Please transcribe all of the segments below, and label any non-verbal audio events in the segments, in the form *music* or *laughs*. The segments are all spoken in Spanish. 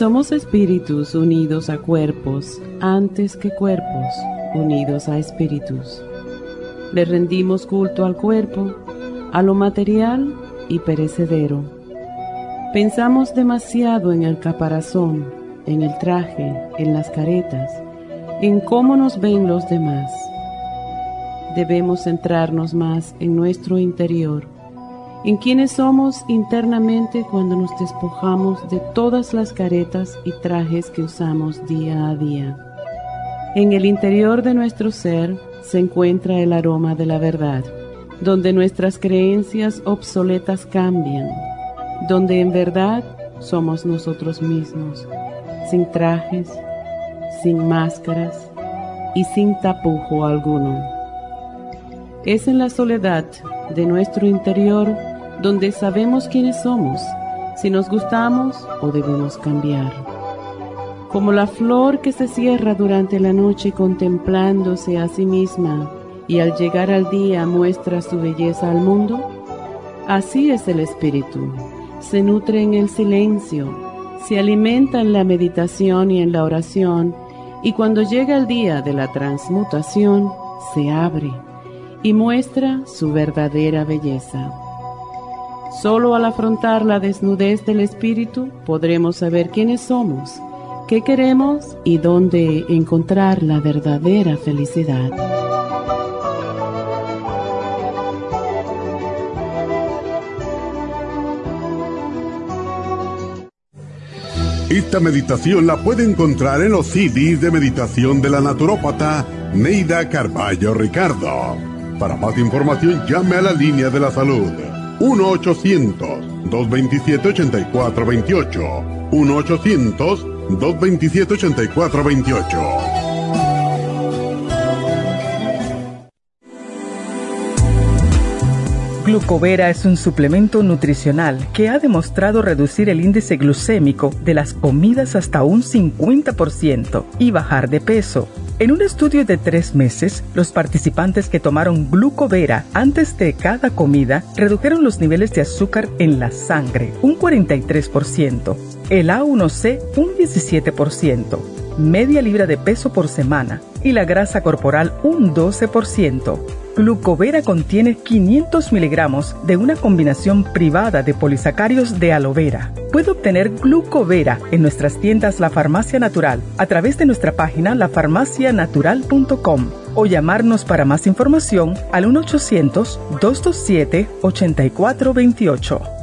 Somos espíritus unidos a cuerpos antes que cuerpos unidos a espíritus. Le rendimos culto al cuerpo, a lo material y perecedero. Pensamos demasiado en el caparazón, en el traje, en las caretas, en cómo nos ven los demás. Debemos centrarnos más en nuestro interior en quienes somos internamente cuando nos despojamos de todas las caretas y trajes que usamos día a día. En el interior de nuestro ser se encuentra el aroma de la verdad, donde nuestras creencias obsoletas cambian, donde en verdad somos nosotros mismos, sin trajes, sin máscaras y sin tapujo alguno. Es en la soledad de nuestro interior donde sabemos quiénes somos, si nos gustamos o debemos cambiar. Como la flor que se cierra durante la noche contemplándose a sí misma y al llegar al día muestra su belleza al mundo, así es el espíritu. Se nutre en el silencio, se alimenta en la meditación y en la oración, y cuando llega el día de la transmutación, se abre y muestra su verdadera belleza. Solo al afrontar la desnudez del espíritu podremos saber quiénes somos, qué queremos y dónde encontrar la verdadera felicidad. Esta meditación la puede encontrar en los CDs de meditación de la naturópata Neida Carballo Ricardo. Para más información llame a la línea de la salud 1-800-227-8428. 1-800-227-8428. Glucovera es un suplemento nutricional que ha demostrado reducir el índice glucémico de las comidas hasta un 50% y bajar de peso. En un estudio de tres meses, los participantes que tomaron glucovera antes de cada comida redujeron los niveles de azúcar en la sangre un 43%, el A1C un 17%, media libra de peso por semana y la grasa corporal un 12%. Glucovera contiene 500 miligramos de una combinación privada de polisacarios de aloe vera. Puede obtener Glucovera en nuestras tiendas La Farmacia Natural a través de nuestra página lafarmacianatural.com o llamarnos para más información al 1-800-227-8428.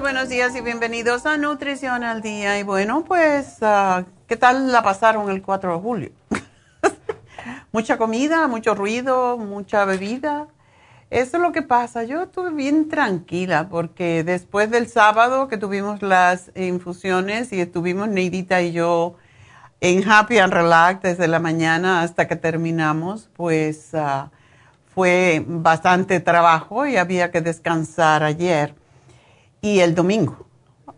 Buenos días y bienvenidos a Nutrición al Día. Y bueno, pues, ah, ¿qué tal la pasaron el 4 de julio? *laughs* mucha comida, mucho ruido, mucha bebida. Eso es lo que pasa. Yo estuve bien tranquila porque después del sábado que tuvimos las infusiones y estuvimos Neidita y yo en Happy and Relax desde la mañana hasta que terminamos, pues ah, fue bastante trabajo y había que descansar ayer y el domingo.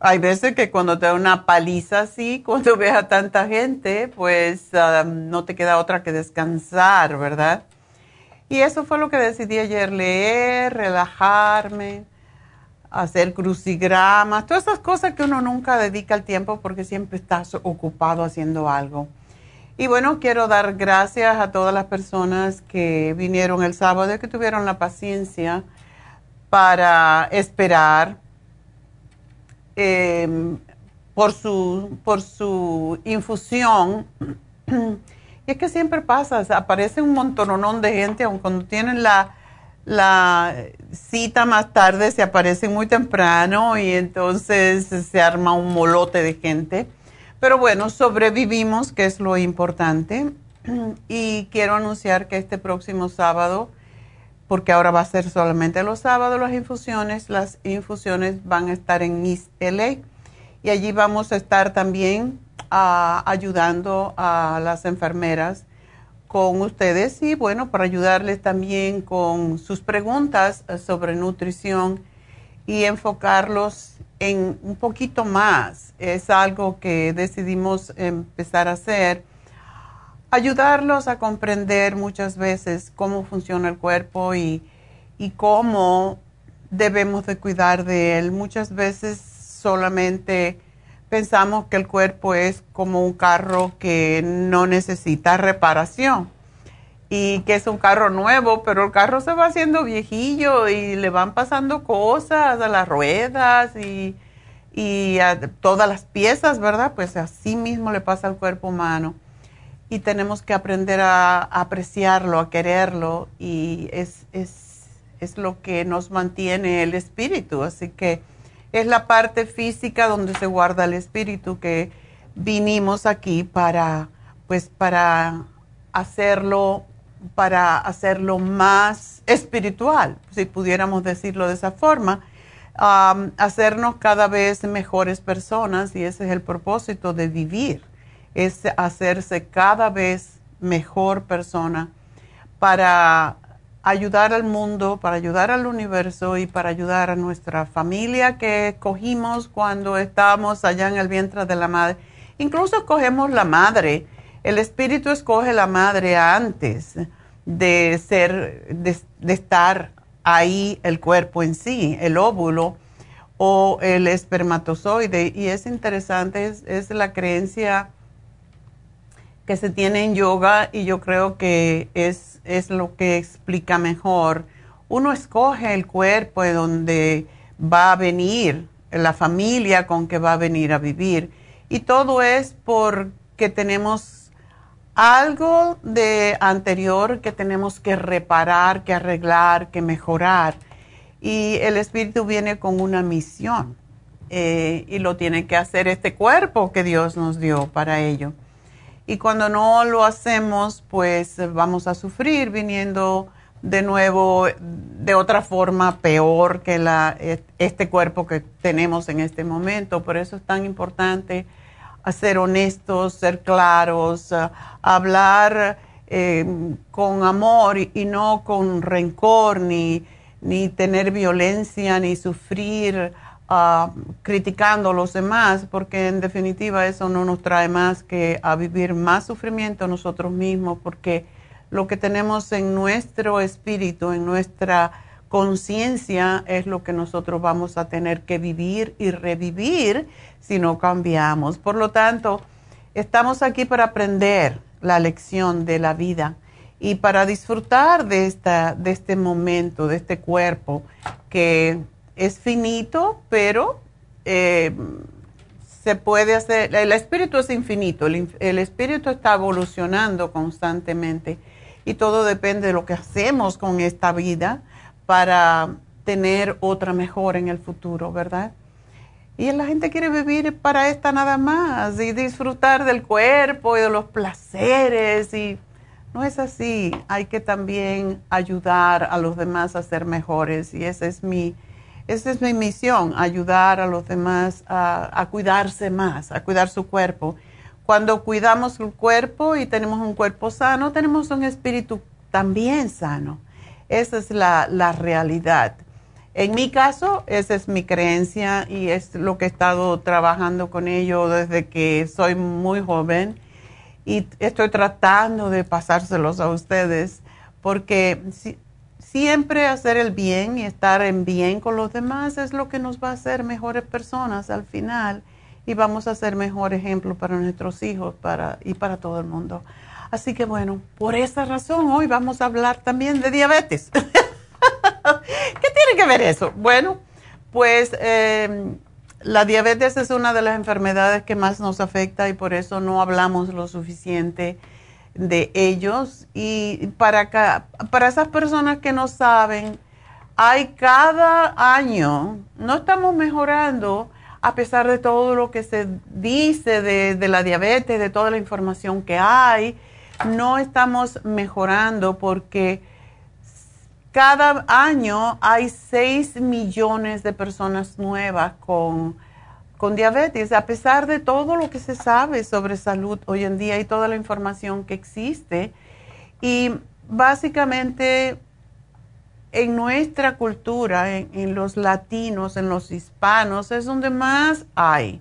Hay veces que cuando te da una paliza así, *laughs* cuando ves a tanta gente, pues no te queda otra que descansar, ¿verdad? Y eso fue lo que decidí ayer, leer, relajarme, hacer crucigramas, todas esas cosas que uno nunca dedica el tiempo porque siempre estás ocupado haciendo algo. Y bueno, quiero dar gracias a todas las personas que vinieron el sábado y que tuvieron la paciencia para esperar em, por, su, por su infusión. Y es que siempre pasa, aparece un montononón de gente, aun cuando tienen la, la cita más tarde, se aparecen muy temprano y entonces se arma un molote de gente. Pero bueno, sobrevivimos, que es lo importante. Y quiero anunciar que este próximo sábado, porque ahora va a ser solamente los sábados las infusiones, las infusiones van a estar en Miss LA. Y allí vamos a estar también ah, ayudando a las enfermeras con ustedes y bueno, para ayudarles también con sus preguntas sobre nutrición y enfocarlos en un poquito más. Es algo que decidimos empezar a hacer. Ayudarlos a comprender muchas veces cómo funciona el cuerpo y, y cómo debemos de cuidar de él. Muchas veces solamente pensamos que el cuerpo es como un carro que no necesita reparación y que es un carro nuevo, pero el carro se va haciendo viejillo y le van pasando cosas a las ruedas y, a todas las piezas, ¿verdad? Pues así mismo le pasa al cuerpo humano. Y tenemos que aprender a, apreciarlo, a quererlo y es, es, es lo que nos mantiene el espíritu. Así que es la parte física donde se guarda el espíritu que vinimos aquí para, pues para hacerlo para hacerlo más espiritual, si pudiéramos decirlo de esa forma, hacernos cada vez mejores personas y ese es el propósito de vivir, es hacerse cada vez mejor persona para ayudar al mundo, para ayudar al universo y para ayudar a nuestra familia que escogimos cuando estábamos allá en el vientre de la madre. Incluso escogemos la madre el espíritu escoge la madre antes de ser, de, estar ahí el cuerpo en sí, el óvulo o el espermatozoide. Y es interesante, es, es la creencia que se tiene en yoga y yo creo que es, es lo que explica mejor. Uno escoge el cuerpo de donde va a venir, la familia con que va a venir a vivir. Y todo es porque tenemos algo de anterior que tenemos que reparar, que arreglar, que mejorar. Y el espíritu viene con una misión eh, y lo tiene que hacer este cuerpo que Dios nos dio para ello. Y cuando no lo hacemos, pues vamos a sufrir viniendo de nuevo de otra forma peor que la, este cuerpo que tenemos en este momento. Por eso es tan importante ser honestos, ser claros, hablar eh, con amor y, no con rencor, ni, ni tener violencia, ni sufrir ah, criticando a los demás, porque en definitiva eso no nos trae más que a vivir más sufrimiento nosotros mismos, porque lo que tenemos en nuestro espíritu, en nuestra conciencia es lo que nosotros vamos a tener que vivir y revivir si no cambiamos. Por lo tanto, estamos aquí para aprender la lección de la vida y para disfrutar de, esta, de este momento, de este cuerpo que es finito, pero eh, se puede hacer, el espíritu es infinito, el espíritu está evolucionando constantemente y todo depende de lo que hacemos con esta vida para tener otra mejor en el futuro, ¿verdad? Y la gente quiere vivir para esta nada más y disfrutar del cuerpo y de los placeres y no es así. Hay que también ayudar a los demás a ser mejores y esa es mi, esa es mi misión, ayudar a los demás a, a cuidarse más, a cuidar su cuerpo. Cuando cuidamos el cuerpo y tenemos un cuerpo sano, tenemos un espíritu también sano. Esa es la, la realidad. En mi caso, esa es mi creencia y es lo que he estado trabajando con ello desde que soy muy joven y estoy tratando de pasárselos a ustedes porque siempre hacer el bien y estar en bien con los demás es lo que nos va a hacer mejores personas al final y vamos a ser mejor ejemplo para nuestros hijos para, y para todo el mundo. Así que bueno, por esa razón hoy vamos a hablar también de diabetes. *laughs* ¿Qué tiene que ver eso? Bueno, pues em, la diabetes es una de las enfermedades que más nos afecta y por eso no hablamos lo suficiente de ellos. Y para, para esas personas que no saben, hay cada año, no estamos mejorando a pesar de todo lo que se dice de, de la diabetes, de toda la información que hay, no estamos mejorando porque cada año hay 6 millones de personas nuevas con con diabetes, a pesar de todo lo que se sabe sobre salud hoy en día y toda la información que existe. Y básicamente en nuestra cultura, en, los latinos, en los hispanos, es donde más hay.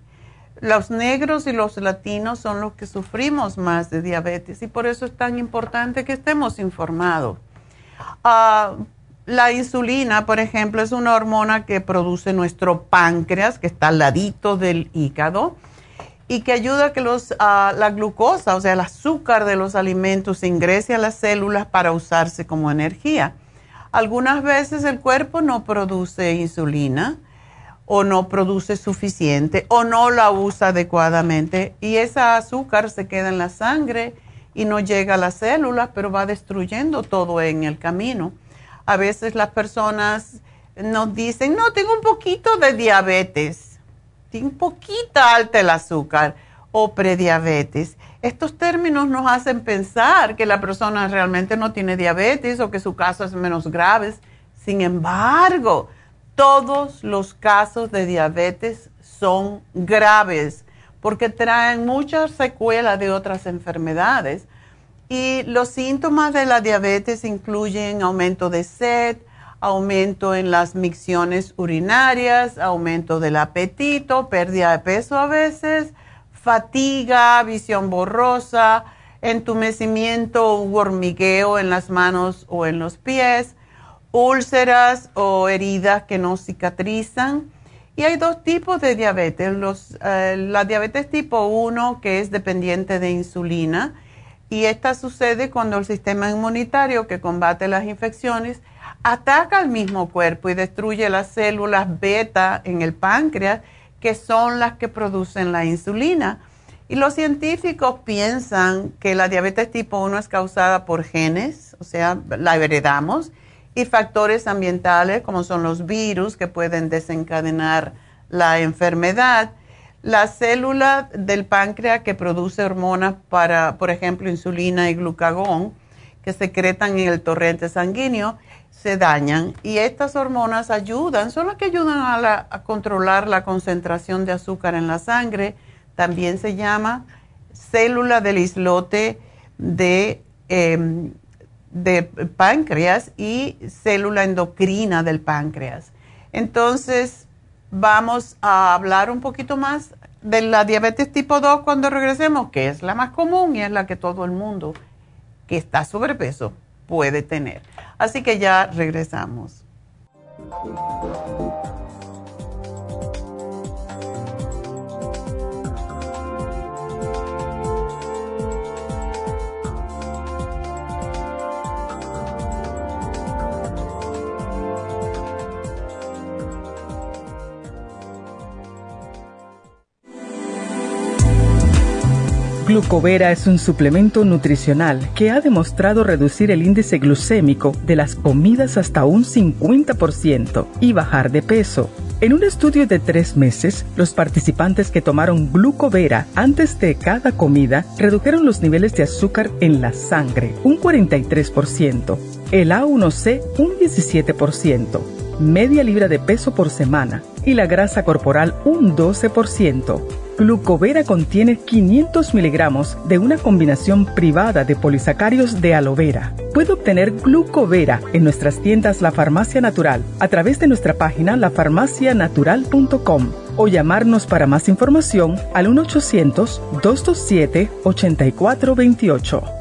Los negros y los latinos son los que sufrimos más de diabetes y por eso es tan importante que estemos informados. Ah, la insulina, por ejemplo, es una hormona que produce nuestro páncreas, que está al ladito del hígado, y que ayuda a que los, la glucosa, o sea, el azúcar de los alimentos, ingrese a las células para usarse como energía. Algunas veces el cuerpo no produce insulina o no produce suficiente o no la usa adecuadamente y ese azúcar se queda en la sangre y no llega a las células, pero va destruyendo todo en el camino. A veces las personas nos dicen, no, tengo un poquito de diabetes, tengo un poquito alto el azúcar o prediabetes. Estos términos nos hacen pensar que la persona realmente no tiene diabetes o que su caso es menos grave. Sin embargo, todos los casos de diabetes son graves porque traen muchas secuelas de otras enfermedades. Y los síntomas de la diabetes incluyen aumento de sed, aumento en las micciones urinarias, aumento del apetito, pérdida de peso a veces, fatiga, visión borrosa, entumecimiento u hormigueo en las manos o en los pies, úlceras o heridas que no cicatrizan. Y hay dos tipos de diabetes. Eh, la diabetes tipo 1, que es dependiente de insulina, y esta sucede cuando el sistema inmunitario que combate las infecciones ataca al mismo cuerpo y destruye las células beta en el páncreas, que son las que producen la insulina. Y los científicos piensan que la diabetes tipo 1 es causada por genes, o sea, la heredamos, y factores ambientales como son los virus que pueden desencadenar la enfermedad la célula del páncreas que produce hormonas para, por ejemplo, insulina y glucagón, que secretan en el torrente sanguíneo, se dañan y estas hormonas ayudan, son las que ayudan a, controlar la concentración de azúcar en la sangre. También se llama célula del islote de, em, de páncreas y célula endocrina del páncreas. Entonces, vamos a hablar un poquito más de la diabetes tipo 2 cuando regresemos, que es la más común y es la que todo el mundo que está sobrepeso puede tener. Así que ya regresamos. Glucovera es un suplemento nutricional que ha demostrado reducir el índice glucémico de las comidas hasta un 50% y bajar de peso. En un estudio de tres meses, los participantes que tomaron glucovera antes de cada comida redujeron los niveles de azúcar en la sangre un 43%, el A1C un 17%, media libra de peso por semana y la grasa corporal un 12%. Glucovera contiene 500 miligramos de una combinación privada de polisacarios de aloe vera. Puede obtener Glucovera en nuestras tiendas La Farmacia Natural a través de nuestra página lafarmacianatural.com o llamarnos para más información al 1-800-227-8428.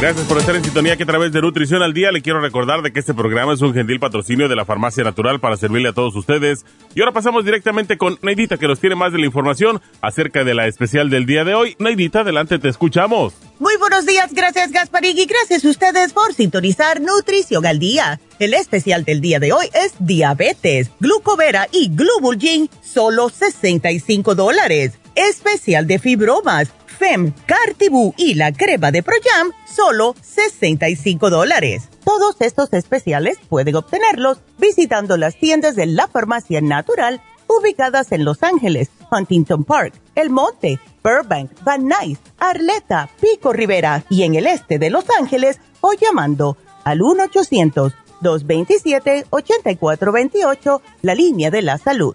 Gracias por estar en sintonía que a través de Nutrición al Día le quiero recordar de que este programa es un gentil patrocinio de la Farmacia Natural para servirle a todos ustedes. Y ahora pasamos directamente con Neidita que nos tiene más de la información acerca de la especial del día de hoy. Neidita, adelante, te escuchamos. Muy buenos días, gracias Gasparín y gracias a ustedes por sintonizar Nutrición al Día. El especial del día de hoy es diabetes, glucovera y glubulgin, solo 65 dólares. Especial de fibromas FEM, Cartibú y la crema de Proyam, solo 65 dólares. Todos estos especiales pueden obtenerlos visitando las tiendas de la Farmacia Natural ubicadas en Los Ángeles, Huntington Park, El Monte, Burbank, Van Nuys, Arleta, Pico Rivera y en el este de Los Ángeles o llamando al 1-800-227-8428, la línea de la salud.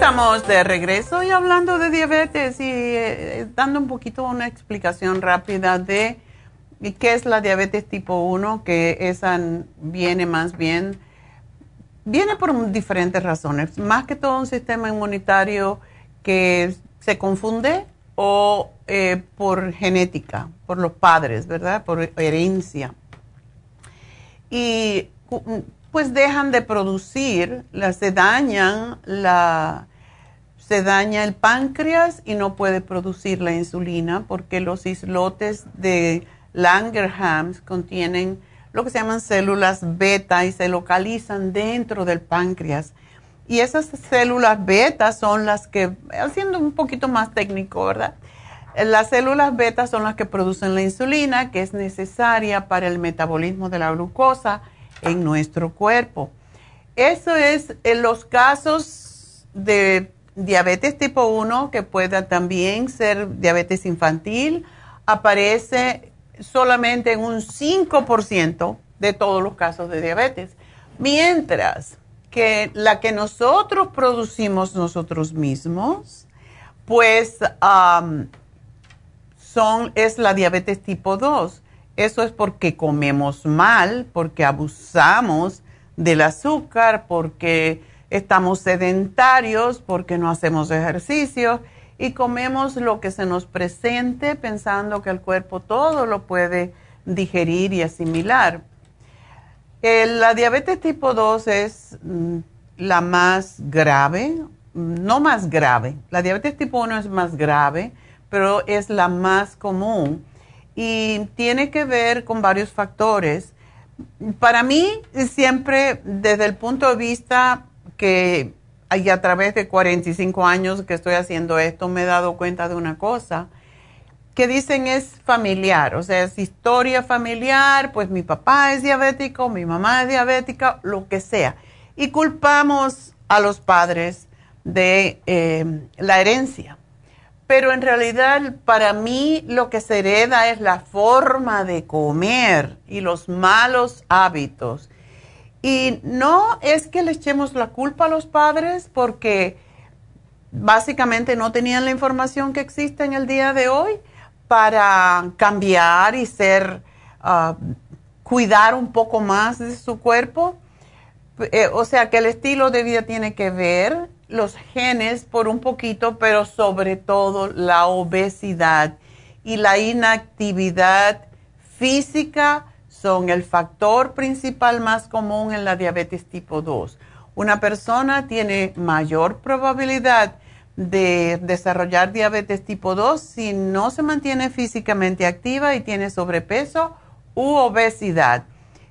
Estamos de regreso y hablando de diabetes y eh, dando un poquito una explicación rápida de qué es la diabetes tipo 1, que esa viene más bien, viene por diferentes razones, más que todo un sistema inmunitario que se confunde o eh, por genética, por los padres, ¿verdad? Por herencia. Y pues dejan de producir, se dañan la, se daña el páncreas y no puede producir la insulina porque los islotes de Langerhans contienen lo que se llaman células beta y se localizan dentro del páncreas. Y esas células beta son las que, haciendo un poquito más técnico, ¿verdad? Las células beta son las que producen la insulina que es necesaria para el metabolismo de la glucosa en nuestro cuerpo. Eso es en los casos de diabetes tipo 1, que pueda también ser diabetes infantil, aparece solamente en un 5% de todos los casos de diabetes. Mientras que la que nosotros producimos nosotros mismos, pues son, es la diabetes tipo 2. Eso es porque comemos mal, porque abusamos del azúcar, porque estamos sedentarios porque no hacemos ejercicio y comemos lo que se nos presente pensando que el cuerpo todo lo puede digerir y asimilar. la diabetes tipo 2 es mm, la más grave, no más grave, la diabetes tipo 1 es más grave, pero es la más común y tiene que ver con varios factores. Para mí, siempre desde el punto de vista que a través de 45 años que estoy haciendo esto me he dado cuenta de una cosa que dicen es familiar, o sea, es historia familiar, pues mi papá es diabético, mi mamá es diabética, lo que sea. Y culpamos a los padres de eh, la herencia. Pero en realidad para mí lo que se hereda es la forma de comer y los malos hábitos y no es que le echemos la culpa a los padres porque básicamente no tenían la información que existe en el día de hoy para cambiar y ser, ah, cuidar un poco más de su cuerpo. Eh, o sea que el estilo de vida tiene que ver los genes por un poquito, pero sobre todo la obesidad y la inactividad física son el factor principal más común en la diabetes tipo 2. Una persona tiene mayor probabilidad de desarrollar diabetes tipo 2 si no se mantiene físicamente activa y tiene sobrepeso u obesidad.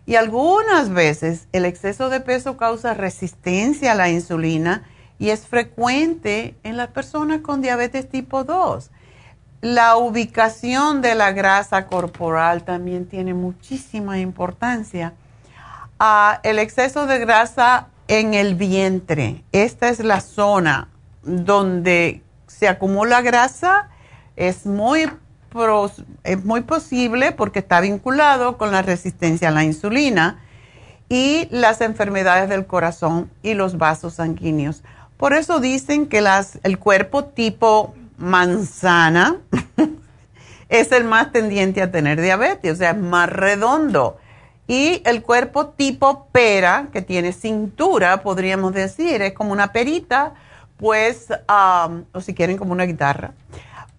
Y algunas veces el exceso de peso causa resistencia a la insulina y es frecuente en las personas con diabetes tipo 2. La ubicación de la grasa corporal también tiene muchísima importancia. Ah, el exceso de grasa en el vientre, esta es la zona donde se acumula grasa, es muy, es muy posible porque está vinculado con la resistencia a la insulina y las enfermedades del corazón y los vasos sanguíneos. Por eso dicen que el cuerpo tipo manzana *laughs* es el más tendiente a tener diabetes, o sea, es más redondo. Y el cuerpo tipo pera, que tiene cintura, podríamos decir, es como una perita, pues, o si quieren como una guitarra,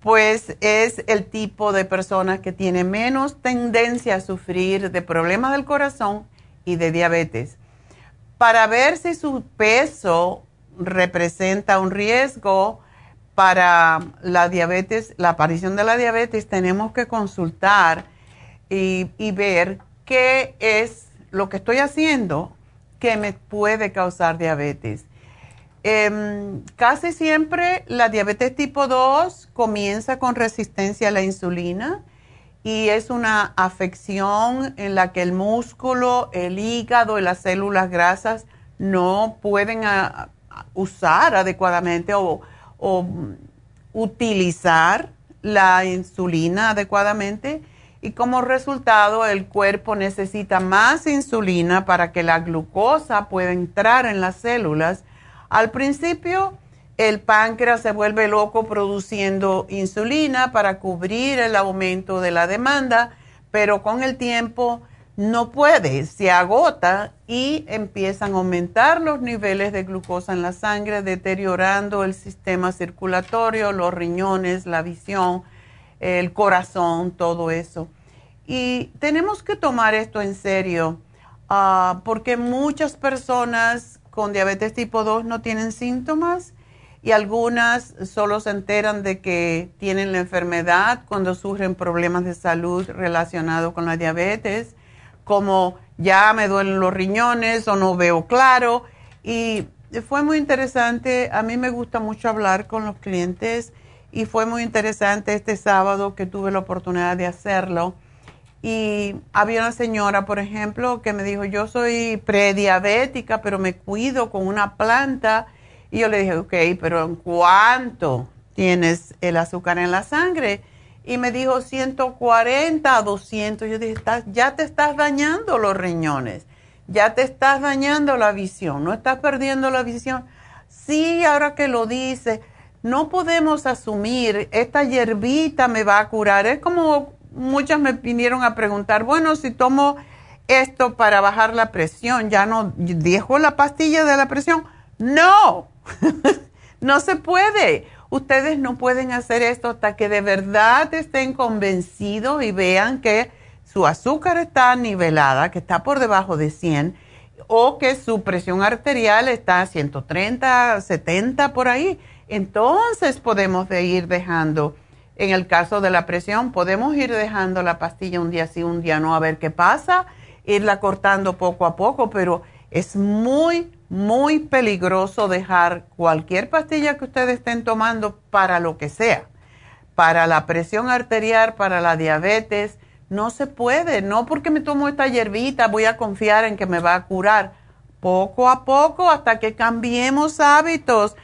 pues es el tipo de personas que tiene menos tendencia a sufrir de problemas del corazón y de diabetes. Para ver si su peso representa un riesgo, para la diabetes, la aparición de la diabetes, tenemos que consultar y, ver qué es lo que estoy haciendo que me puede causar diabetes. Em, casi siempre la diabetes tipo 2 comienza con resistencia a la insulina y es una afección en la que el músculo, el hígado y las células grasas no pueden usar adecuadamente o, o utilizar la insulina adecuadamente y como resultado el cuerpo necesita más insulina para que la glucosa pueda entrar en las células. Al principio el páncreas se vuelve loco produciendo insulina para cubrir el aumento de la demanda, pero con el tiempo no puede, se agota y empiezan a aumentar los niveles de glucosa en la sangre, deteriorando el sistema circulatorio, los riñones, la visión, el corazón, todo eso. Y tenemos que tomar esto en serio, ah, porque muchas personas con diabetes tipo 2 no tienen síntomas y algunas solo se enteran de que tienen la enfermedad cuando sufren problemas de salud relacionados con la diabetes como ya me duelen los riñones o no veo claro. Y fue muy interesante, a mí me gusta mucho hablar con los clientes y fue muy interesante este sábado que tuve la oportunidad de hacerlo. Y había una señora, por ejemplo, que me dijo, yo soy prediabética, pero me cuido con una planta. Y yo le dije, ok, pero ¿en cuánto tienes el azúcar en la sangre? Y me dijo 140 a 200. Yo dije, ya te estás dañando los riñones, ya te estás dañando la visión, no estás perdiendo la visión. Sí, ahora que lo dice, no podemos asumir, esta hierbita me va a curar. Es como muchas me vinieron a preguntar, bueno, si tomo esto para bajar la presión, ya no dejo la pastilla de la presión. No, *laughs* no se puede Ustedes no pueden hacer esto hasta que de verdad estén convencidos y vean que su azúcar está nivelada, que está por debajo de 100 o que su presión arterial está a 130, 70 por ahí. Entonces podemos ir dejando, en el caso de la presión, podemos ir dejando la pastilla un día sí, un día no, a ver qué pasa, irla cortando poco a poco, pero es muy, muy peligroso dejar cualquier pastilla que ustedes estén tomando para lo que sea. Para la presión arterial, para la diabetes, no se puede. No porque me tomo esta hierbita voy a confiar en que me va a curar. Poco a poco hasta que cambiemos hábitos.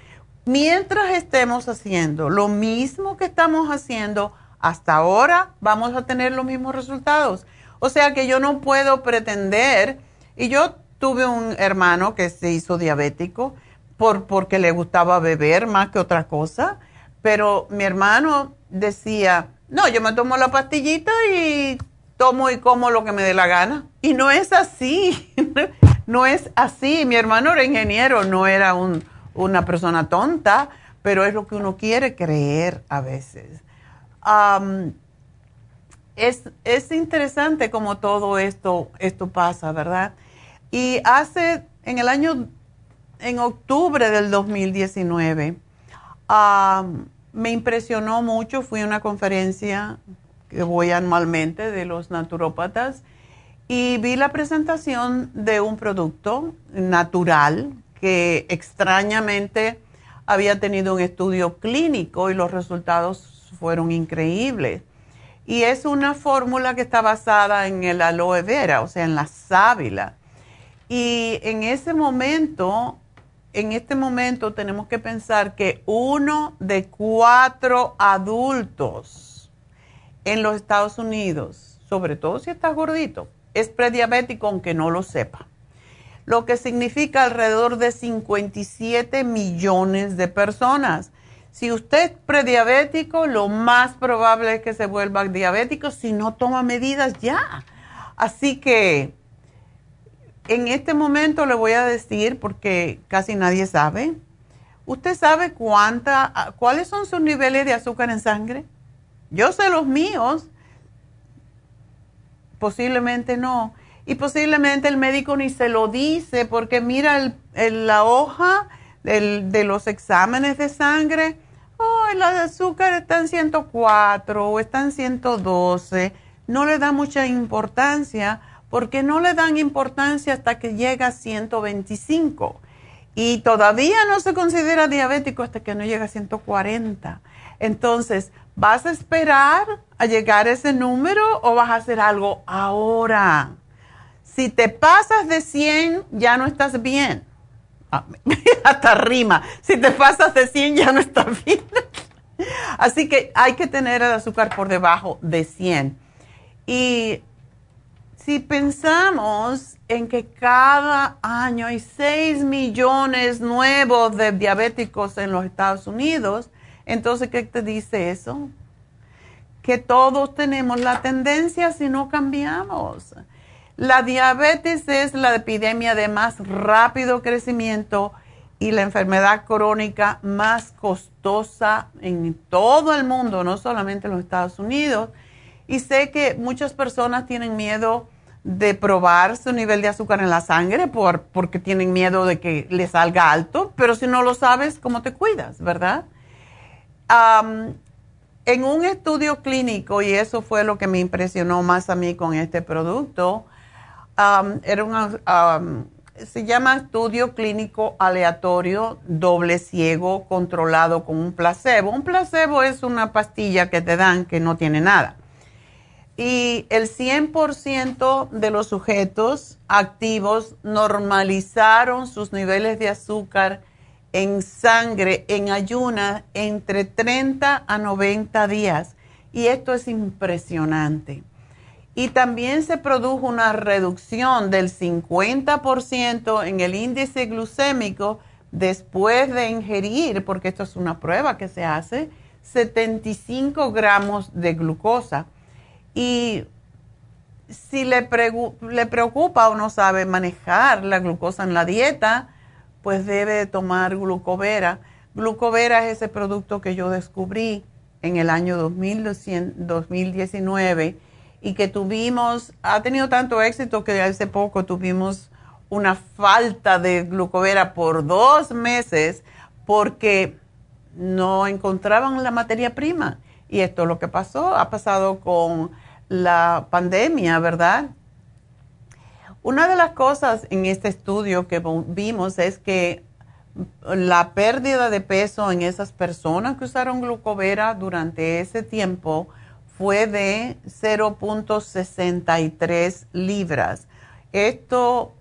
Mientras estemos haciendo lo mismo que estamos haciendo hasta ahora, vamos a tener los mismos resultados. O sea que yo no puedo pretender, y yo Tuve un hermano que se hizo diabético por, porque le gustaba beber más que otra cosa, pero mi hermano decía, no, yo me tomo la pastillita y tomo y como lo que me dé la gana. Y no es así, *laughs* no es así. Mi hermano era ingeniero, no era un, una persona tonta, pero es lo que uno quiere creer a veces. es, es interesante como todo esto, esto pasa, ¿verdad? Y hace, en el año, en octubre del 2019, me impresionó mucho, fui a una conferencia que voy anualmente de los naturópatas y vi la presentación de un producto natural que extrañamente había tenido un estudio clínico y los resultados fueron increíbles. Y es una fórmula que está basada en el aloe vera, o sea, en la sábila. Y en ese momento, en este momento tenemos que pensar que uno de cuatro adultos en los Estados Unidos, sobre todo si está gordito, es prediabético aunque no lo sepa. Lo que significa alrededor de 57 millones de personas. Si usted es prediabético, lo más probable es que se vuelva diabético si no toma medidas ya. Así que en este momento le voy a decir, porque casi nadie sabe, ¿usted sabe cuánta, cuáles son sus niveles de azúcar en sangre? Yo sé los míos, posiblemente no. Y posiblemente el médico ni se lo dice porque mira la hoja de los exámenes de sangre oh, el azúcar está en 104 o está en 112, no le da mucha importancia porque no le dan importancia hasta que llega a 125 y todavía no se considera diabético hasta que no llega a 140. Entonces, ¿vas a esperar a llegar a ese número o vas a hacer algo ahora? Si te pasas de 100, ya no estás bien. Ah, *laughs* hasta rima. Si te pasas de 100 ya no está bien. *laughs* Así que hay que tener el azúcar por debajo de 100. Y si pensamos en que cada año hay 6 millones nuevos de diabéticos en los Estados Unidos, entonces, ¿qué te dice eso? Que todos tenemos la tendencia si no cambiamos. La diabetes es la epidemia de más rápido crecimiento y la enfermedad crónica más costosa en todo el mundo, no solamente en los Estados Unidos. Y sé que muchas personas tienen miedo de probar su nivel de azúcar en la sangre por, porque tienen miedo de que le salga alto, pero si no lo sabes, ¿cómo te cuidas, verdad? en un estudio clínico, y eso fue lo que me impresionó más a mí con este producto, era um, se llama estudio clínico aleatorio doble ciego controlado con un placebo. Un placebo es una pastilla que te dan que no tiene nada. Y el 100% de los sujetos activos normalizaron sus niveles de azúcar en sangre en ayunas entre 30 a 90 días. Y esto es impresionante y también se produjo una reducción del 50% en el índice glucémico después de ingerir, porque esto es una prueba que se hace, 75 gramos de glucosa. Y si le, preocupa o no sabe manejar la glucosa en la dieta, pues debe tomar glucovera. Glucovera es ese producto que yo descubrí en el año 2019 y que tuvimos, ha tenido tanto éxito que hace poco tuvimos una falta de glucovera por dos meses porque no encontraban la materia prima. Y esto es lo que pasó, ha pasado con la pandemia, ¿verdad? Una de las cosas en este estudio que vimos es que la pérdida de peso en esas personas que usaron glucovera durante ese tiempo fue de 0.63 libras. Esto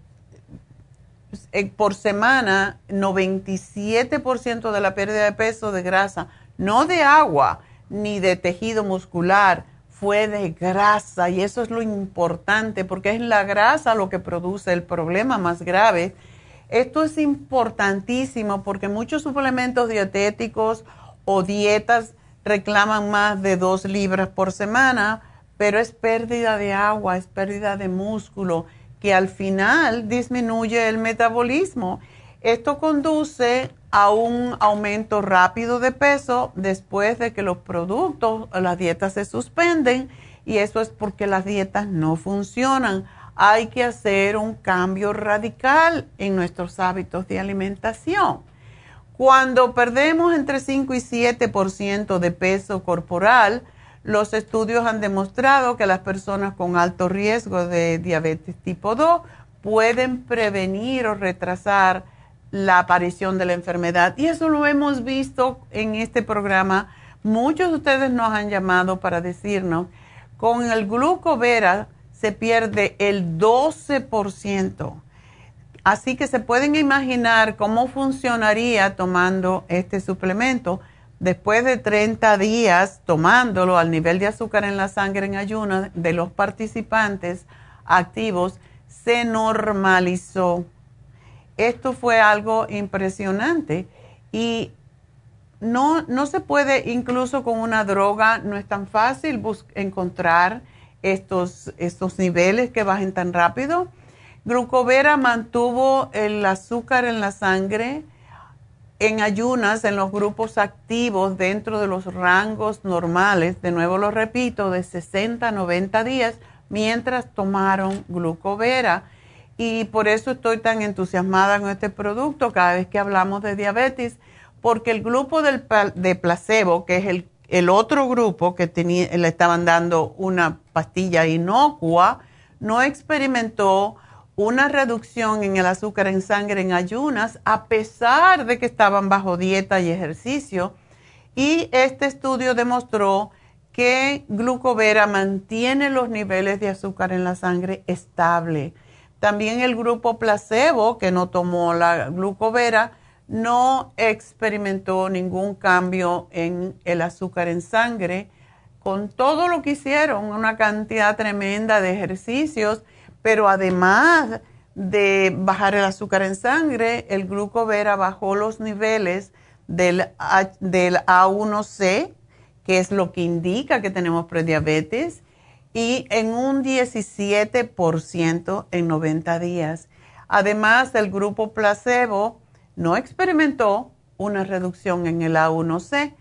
eh, por semana, 97% de la pérdida de peso de grasa, no de agua ni de tejido muscular, de grasa y eso es lo importante porque es la grasa lo que produce el problema más grave. Esto es importantísimo porque muchos suplementos dietéticos o dietas reclaman más de dos libras por semana, pero es pérdida de agua, es pérdida de músculo, que al final disminuye el metabolismo. Esto conduce a un aumento rápido de peso después de que los productos, las dietas se suspenden y eso es porque las dietas no funcionan. Hay que hacer un cambio radical en nuestros hábitos de alimentación. Cuando perdemos entre 5 y 7% de peso corporal, los estudios han demostrado que las personas con alto riesgo de diabetes tipo 2 pueden prevenir o retrasar la aparición de la enfermedad. Y eso lo hemos visto en este programa. Muchos de ustedes nos han llamado para decirnos, con el glucovera se pierde el 12%. Así que se pueden imaginar cómo funcionaría tomando este suplemento. Después de 30 días tomándolo al nivel de azúcar en la sangre en ayunas de los participantes activos, se normalizó. Esto fue algo impresionante. Y no, no se puede, incluso con una droga, no es tan fácil encontrar estos, estos niveles que bajen tan rápido. Glucovera mantuvo el azúcar en la sangre en ayunas en los grupos activos dentro de los rangos normales, de nuevo lo repito, de 60 a 90 días mientras tomaron glucovera. Y por eso estoy tan entusiasmada con este producto cada vez que hablamos de diabetes, porque el grupo del, de placebo, que es el, el otro grupo que le estaban dando una pastilla inocua, no experimentó una reducción en el azúcar en sangre en ayunas a pesar de que estaban bajo dieta y ejercicio. Y este estudio demostró que glucovera mantiene los niveles de azúcar en la sangre estable. También el grupo placebo, que no tomó la glucovera, no experimentó ningún cambio en el azúcar en sangre. Con todo lo que hicieron, una cantidad tremenda de ejercicios, pero además de bajar el azúcar en sangre, el glucovera bajó los niveles del, del A1C, que es lo que indica que tenemos prediabetes, y en un 17% en 90 días. Además, el grupo placebo no experimentó una reducción en el A1C,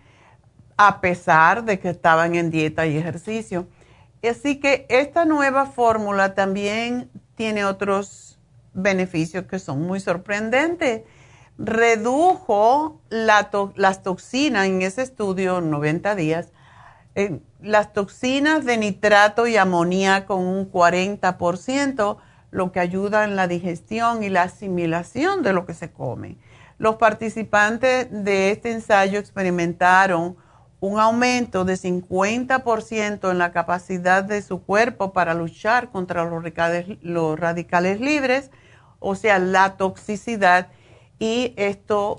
a pesar de que estaban en dieta y ejercicio. Así que esta nueva fórmula también tiene otros beneficios que son muy sorprendentes. Redujo las toxinas en ese estudio, 90 días, eh, las toxinas de nitrato y amoníaco un 40%, lo que ayuda en la digestión y la asimilación de lo que se come. Los participantes de este ensayo experimentaron un aumento de 50% en la capacidad de su cuerpo para luchar contra los radicales, los radicales libres, o sea, la toxicidad, y esto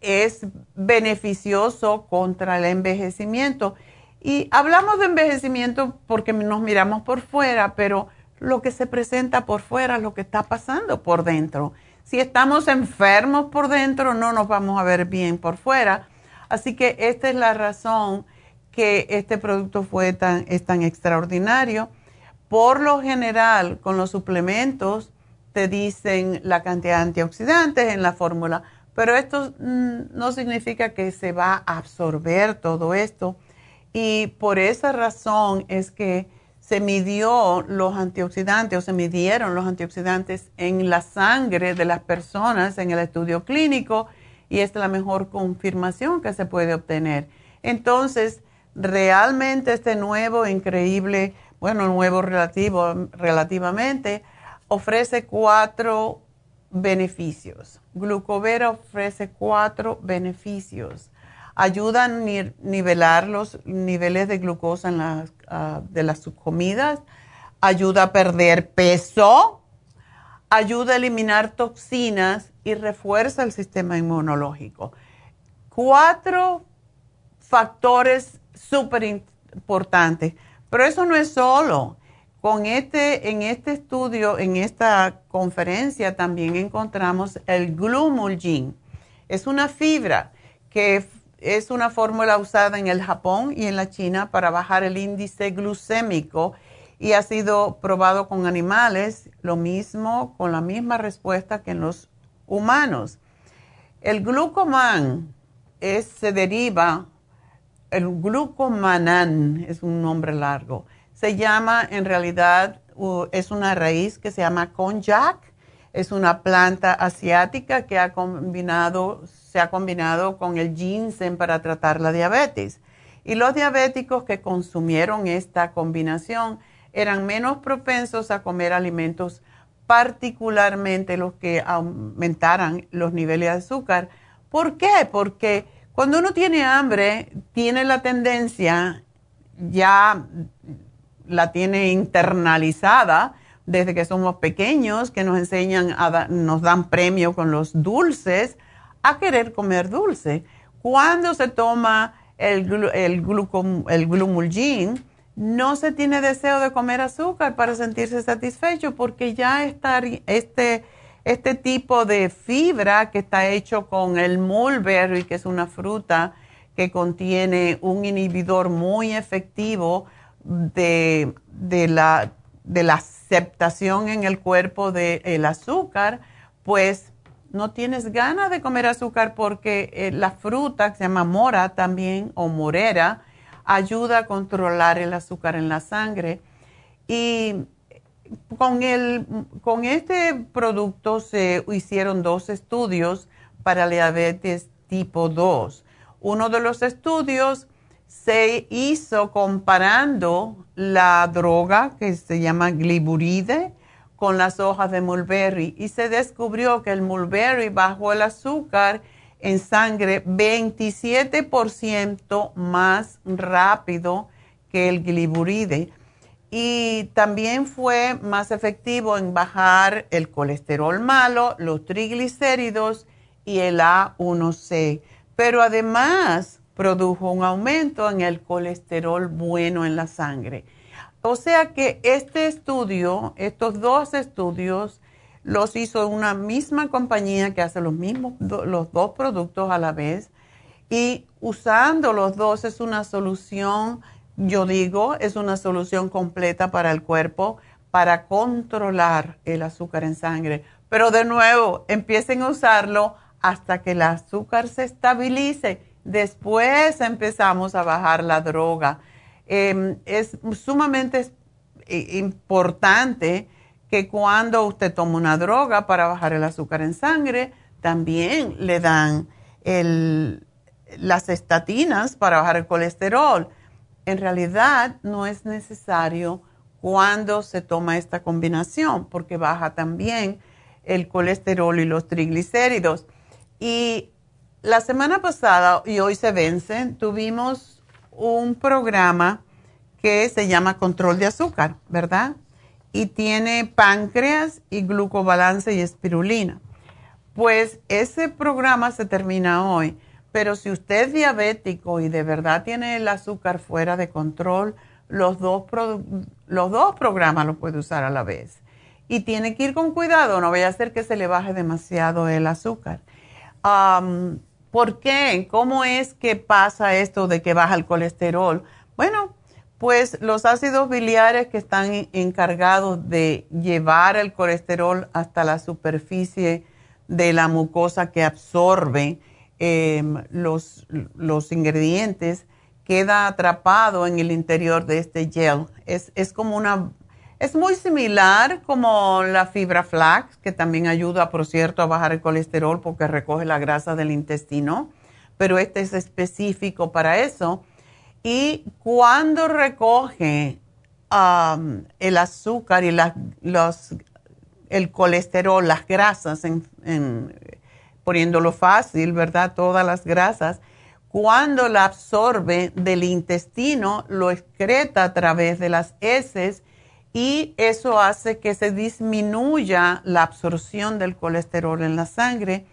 es beneficioso contra el envejecimiento. Y hablamos de envejecimiento porque nos miramos por fuera, pero lo que se presenta por fuera es lo que está pasando por dentro. Si estamos enfermos por dentro, no nos vamos a ver bien por fuera Así que esta es la razón que este producto fue tan, es tan extraordinario. Por lo general, con los suplementos te dicen la cantidad de antioxidantes en la fórmula, pero esto mm, no significa que se va a absorber todo esto. Y por esa razón es que se midió los antioxidantes o se midieron los antioxidantes en la sangre de las personas en el estudio clínico y es la mejor confirmación que se puede obtener. Entonces, realmente este nuevo, increíble, bueno, nuevo relativo, relativamente, ofrece cuatro beneficios. Glucovera ofrece cuatro beneficios. Ayuda a nivelar los niveles de glucosa en ah, de las comidas. Ayuda a perder peso. Ayuda a eliminar toxinas y refuerza el sistema inmunológico. Cuatro factores súper importantes, pero eso no es solo. Con este, en este estudio, en esta conferencia también encontramos el glumulgin. Es una fibra que es una fórmula usada en el Japón y en la China para bajar el índice glucémico y ha sido probado con animales, lo mismo, con la misma respuesta que en los humanos. El glucoman se deriva, el glucomanan es un nombre largo, se llama en realidad, es una raíz que se llama konjac, es una planta asiática que ha combinado, se ha combinado con el ginseng para tratar la diabetes. Y los diabéticos que consumieron esta combinación eran menos propensos a comer alimentos particularmente los que aumentaran los niveles de azúcar. ¿Por qué? Porque cuando uno tiene hambre, tiene la tendencia, ya la tiene internalizada desde que somos pequeños, que nos enseñan, a nos dan premio con los dulces, a querer comer dulce. Cuando se toma el, glumulgin, no se tiene deseo de comer azúcar para sentirse satisfecho porque ya este, este tipo de fibra que está hecho con el mulberry, que es una fruta que contiene un inhibidor muy efectivo de, la, de la aceptación en el cuerpo del azúcar, pues no tienes ganas de comer azúcar porque eh, la fruta que se llama mora también o morera, ayuda a controlar el azúcar en la sangre. Y con, el, con este producto se hicieron dos estudios para la diabetes tipo 2. Uno de los estudios se hizo comparando la droga que se llama gliburide con las hojas de mulberry y se descubrió que el mulberry bajó el azúcar en sangre 27% más rápido que el gliburide y también fue más efectivo en bajar el colesterol malo, los triglicéridos y el A1C. Pero además produjo un aumento en el colesterol bueno en la sangre. O sea que este estudio, estos dos estudios, los hizo una misma compañía que hace los mismos, los dos productos a la vez. Y usando los dos es una solución, yo digo, es una solución completa para el cuerpo para controlar el azúcar en sangre. Pero de nuevo, empiecen a usarlo hasta que el azúcar se estabilice. Después empezamos a bajar la droga. Em, es sumamente importante que cuando usted toma una droga para bajar el azúcar en sangre, también le dan las estatinas para bajar el colesterol. En realidad no es necesario cuando se toma esta combinación porque baja también el colesterol y los triglicéridos. Y la semana pasada, y hoy se vencen, tuvimos un programa que se llama control de azúcar, ¿verdad? y tiene páncreas y glucobalance y espirulina. Pues ese programa se termina hoy, pero si usted es diabético y de verdad tiene el azúcar fuera de control, los dos, los dos programas los puede usar a la vez. Y tiene que ir con cuidado, no vaya a hacer que se le baje demasiado el azúcar. ¿Por qué? ¿Cómo es que pasa esto de que baja el colesterol? Bueno, pues los ácidos biliares que están encargados de llevar el colesterol hasta la superficie de la mucosa que absorbe em, los, los, ingredientes, queda atrapado en el interior de este gel. Es, es como una, es muy similar como la fibra flax, que también ayuda, por cierto, a bajar el colesterol porque recoge la grasa del intestino, pero este es específico para eso y cuando recoge el azúcar y los, el colesterol, las grasas, poniéndolo fácil, ¿verdad? Todas las grasas, cuando la absorbe del intestino, lo excreta a través de las heces y eso hace que se disminuya la absorción del colesterol en la sangre.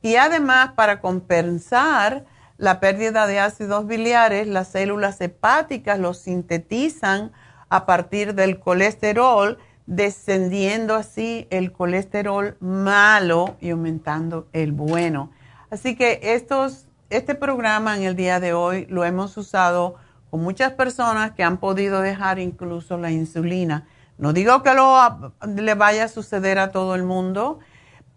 Y además, para compensar, la pérdida de ácidos biliares, las células hepáticas los sintetizan a partir del colesterol, descendiendo así el colesterol malo y aumentando el bueno. Así que estos, este programa en el día de hoy lo hemos usado con muchas personas que han podido dejar incluso la insulina. No digo que lo, le vaya a suceder a todo el mundo,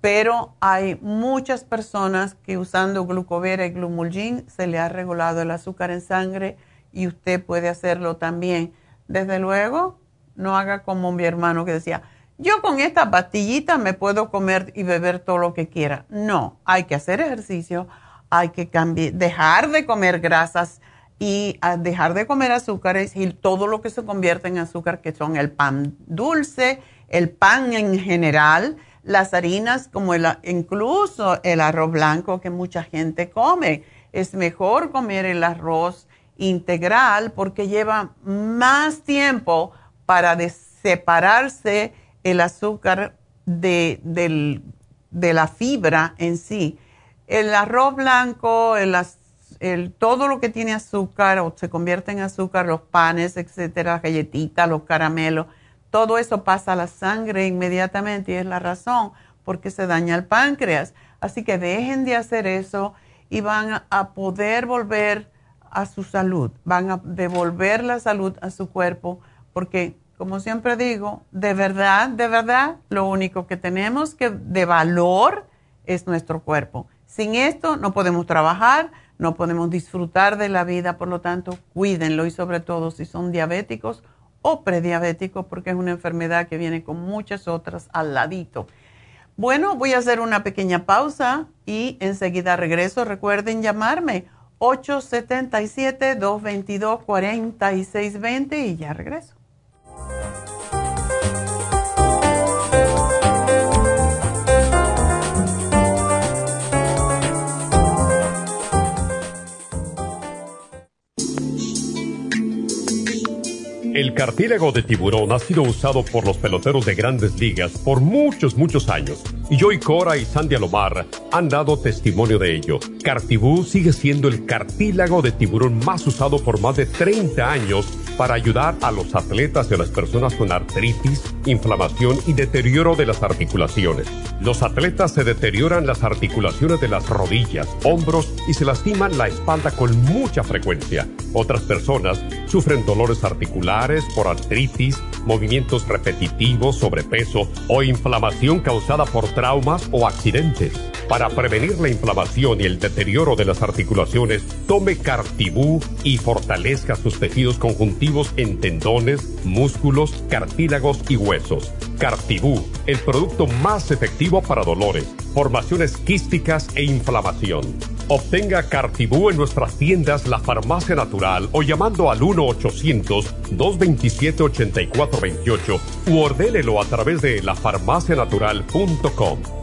pero hay muchas personas que usando glucovera y glumulgin se le ha regulado el azúcar en sangre y usted puede hacerlo también. Desde luego, no haga como mi hermano que decía, yo con esta pastillita me puedo comer y beber todo lo que quiera. No, hay que hacer ejercicio, hay que cambiar, dejar de comer grasas y a dejar de comer azúcares y todo lo que se convierte en azúcar, que son el pan dulce, el pan en general, las harinas como incluso el arroz blanco que mucha gente come. Es mejor comer el arroz integral porque lleva más tiempo para separarse el azúcar de, de, la fibra en sí. El arroz blanco, el, el, todo lo que tiene azúcar o se convierte en azúcar, los panes, etcétera, las galletitas, los caramelos, todo eso pasa a la sangre inmediatamente y es la razón porque se daña el páncreas. Así que dejen de hacer eso y van a poder volver a su salud, van a devolver la salud a su cuerpo porque como siempre digo, de verdad, de verdad, lo único que tenemos que de valor es nuestro cuerpo. Sin esto no podemos trabajar, no podemos disfrutar de la vida, por lo tanto, cuídenlo y sobre todo si son diabéticos o prediabéticos, porque es una enfermedad que viene con muchas otras al ladito. Bueno, voy a hacer una pequeña pausa y enseguida regreso. Recuerden llamarme 877-222-4620 y ya regreso. El cartílago de tiburón ha sido usado por los peloteros de grandes ligas por muchos, muchos años. Y Joy Cora y Sandy Alomar han dado testimonio de ello. Cartibú sigue siendo el cartílago de tiburón más usado por más de 30 años para ayudar a los atletas y a las personas con artritis, inflamación y deterioro de las articulaciones. Los atletas se deterioran las articulaciones de las rodillas, hombros y se lastiman la espalda con mucha frecuencia. Otras personas sufren dolores articulares por artritis, movimientos repetitivos, sobrepeso o inflamación causada por traumas o accidentes. Para prevenir la inflamación y el deterioro de las articulaciones, tome Cartibú y fortalezca sus tejidos conjuntivos en tendones, músculos, cartílagos y huesos. Cartibú, el producto más efectivo para dolores, formaciones quísticas e inflamación. Obtenga Cartibú en nuestras tiendas La Farmacia Natural o llamando al 1-800-227-8428 u ordénelo a través de lafarmacianatural.com.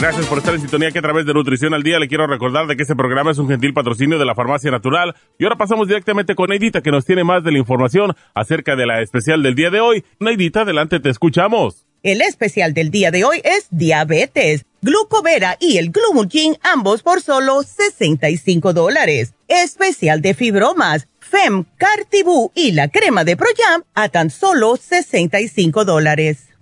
Gracias por estar en sintonía que a través de Nutrición al Día le quiero recordar de que este programa es un gentil patrocinio de la Farmacia Natural. Y ahora pasamos directamente con Neidita que nos tiene más de la información acerca de la especial del día de hoy. Neidita, adelante, te escuchamos. El especial del día de hoy es diabetes, glucovera y el glumulgin, ambos por solo 65 dólares. Especial de fibromas, FEM, Cartibú y la crema de Proyam a tan solo 65 dólares.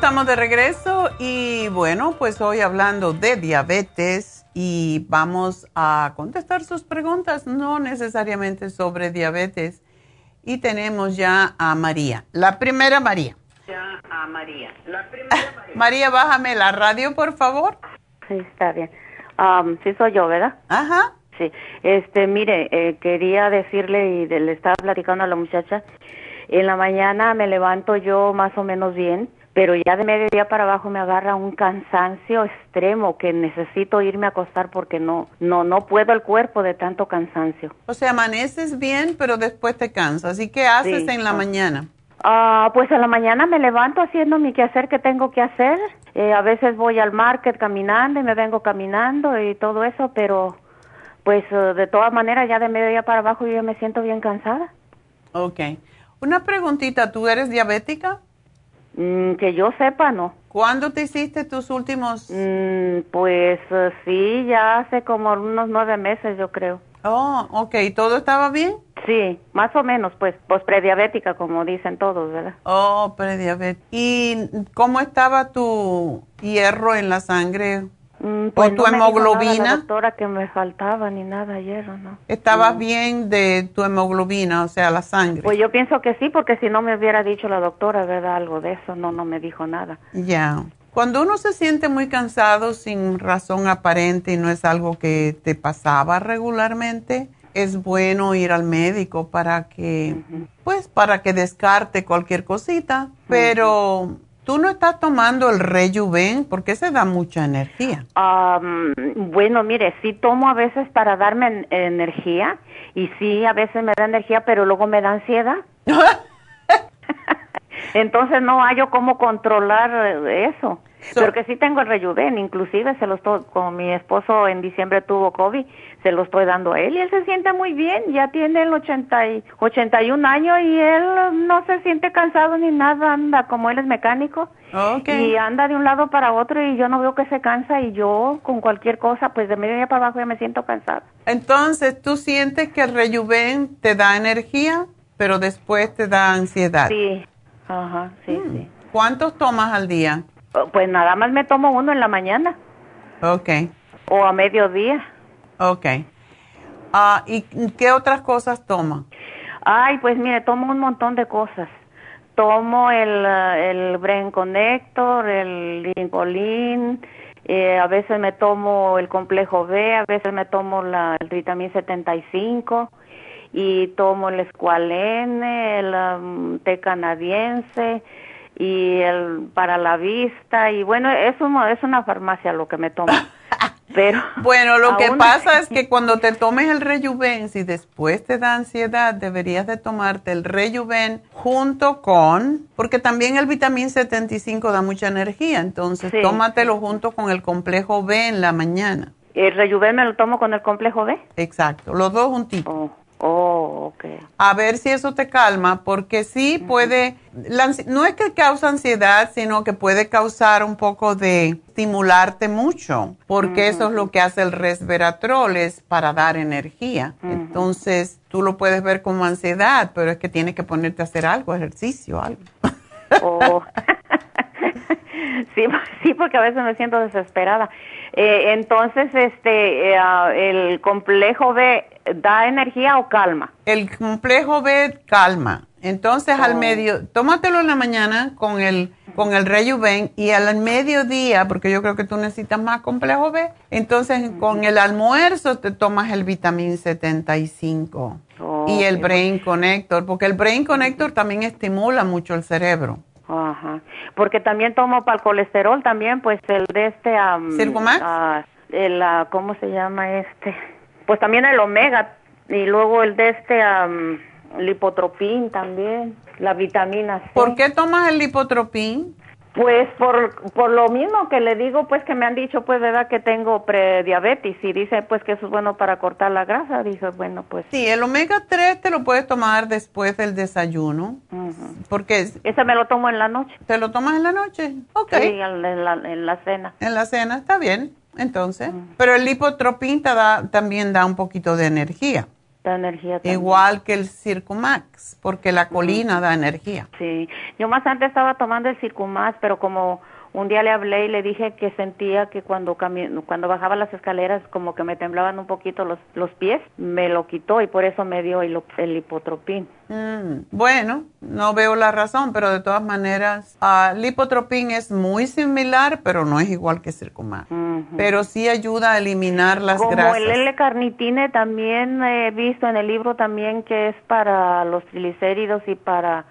Estamos de regreso y bueno, pues hoy hablando de diabetes y vamos a contestar sus preguntas, no necesariamente sobre diabetes. Y tenemos ya a María, la primera María. Ya a María, la primera *laughs* María. María, bájame la radio, por favor. Sí, está bien. Um, sí soy yo, ¿verdad? Ajá. Sí, este, mire, eh, quería decirle y le estaba platicando a la muchacha, en la mañana me levanto yo más o menos bien, pero ya de mediodía para abajo me agarra un cansancio extremo que necesito irme a acostar porque no no no puedo el cuerpo de tanto cansancio. O sea, amaneces bien, pero después te cansas. ¿Y qué haces en la mañana? Ah, pues en la mañana me levanto haciendo mi quehacer que tengo que hacer. Eh, a veces voy al market caminando y me vengo caminando y todo eso, pero Pues eh, de todas maneras, ya de mediodía para abajo yo ya me siento bien cansada. Ok. Una preguntita, ¿tú eres diabética? Mm, que yo sepa, no. ¿Cuándo te hiciste tus últimos? Mm, pues eh, sí, ya hace como unos nueve meses, yo creo. Oh, ok. ¿Todo estaba bien? Sí, más o menos, pues, pues prediabética, como dicen todos, ¿verdad? Oh, prediabética. ¿Y cómo estaba tu hierro en la sangre? Mm, ¿O pues tu no me dijo nada hemoglobina? la doctora que me faltaba ni nada ayer, ¿o ¿no? ¿Estabas bien de tu hemoglobina, o sea, la sangre? Pues yo pienso que sí, porque si no me hubiera dicho la doctora, ¿verdad? Algo de eso, no, no me dijo nada. Ya. Cuando uno se siente muy cansado sin razón aparente y no es algo que te pasaba regularmente, es bueno ir al médico para que, pues, para que descarte cualquier cosita. Pero tú no estás tomando el Rejuven porque se da mucha energía. Bueno, mire, sí tomo a veces para darme en- energía y sí, a veces me da energía, pero luego me da ansiedad. *laughs* *laughs* Entonces no hallo cómo controlar eh, eso. So- Porque sí tengo el rejuven, inclusive se lo estoy, como mi esposo en diciembre tuvo COVID, se lo estoy dando a él y él se siente muy bien, ya tiene el 80 y, 81 años y él no se siente cansado ni nada, anda como él es mecánico Ok. y anda de un lado para otro y yo no veo que se cansa y yo con cualquier cosa, pues de media para abajo ya me siento cansada. Entonces, ¿tú sientes que el Rejuven te da energía, pero después te da ansiedad? Sí, ajá, sí, sí. ¿Cuántos tomas al día? Oh, Pues nada más me tomo uno en la mañana Ok, o a mediodía. ok. Ah, ¿Y qué otras cosas tomas? Ay, pues mire, tomo un montón de cosas. Tomo el, el Brain Connector, el Lincolin, eh, a veces me tomo el complejo B, a veces me tomo la, el vitamina 75 y tomo el Esqualene, el um, té canadiense y el para la vista y bueno, es, un- es una farmacia lo que me tomo. *laughs* Pero Bueno, lo que pasa así- es que cuando te tomes el Rejuven, si después te da ansiedad, deberías de tomarte el Rejuven junto con, porque también el vitamín 75 da mucha energía, entonces Sí. tómatelo junto con el complejo B en la mañana. el Rejuven me lo tomo con el complejo B. Exacto, los dos juntitos. Oh, oh, ok. A ver si eso te calma, porque sí puede, la no es que causa ansiedad, sino que puede causar un poco de estimularte mucho, porque eso es lo que hace el resveratrol, es para dar energía. Entonces, tú lo puedes ver como ansiedad, pero es que tienes que ponerte a hacer algo, ejercicio, algo. Oh. *laughs* *laughs* sí, *laughs* sí, porque a veces me siento desesperada. Eh, entonces, este, eh, ah, el complejo B da energía o calma. El complejo B calma. Entonces al medio, tómatelo en la mañana con el con el Rejuven y al mediodía, porque yo creo que tú necesitas más complejo B, entonces con el almuerzo te tomas el vitamín 75 y el. Brain Connector, porque el Brain Connector también estimula mucho el cerebro. Ajá. Porque también tomo para el colesterol también, pues el de este... ¿Circumax? ah, el, ah, ¿Cómo se llama este? Pues también el omega y luego el de este am, lipotropín también, la vitamina C. ¿Por qué tomas el lipotropín? Pues por, por lo mismo que le digo, pues que me han dicho, pues, ¿verdad? Que tengo prediabetes y dice, pues, que eso es bueno para cortar la grasa. Dije, bueno, pues, Sí, el omega 3 te lo puedes tomar después del desayuno, porque ese me lo tomo en la noche. te lo tomas en la noche. Ok. Sí, en la, en la cena. En la cena, está bien, entonces. Pero el lipotropín da, también da un poquito de energía, Da energía también. igual que el Circumax, porque la colina da energía. Sí, yo más antes estaba tomando el Circumax, pero como un día le hablé y le dije que sentía que cuando cuando bajaba las escaleras como que me temblaban un poquito los, los pies, me lo quitó y por eso me dio el, el lipotropín. Mm, bueno, no veo la razón, pero de todas maneras, ah, lipotropín es muy similar, pero no es igual que Circumax. Ujú. Pero sí ayuda a eliminar las Como grasas. el L-carnitine también he visto en el libro también que es para los triglicéridos y para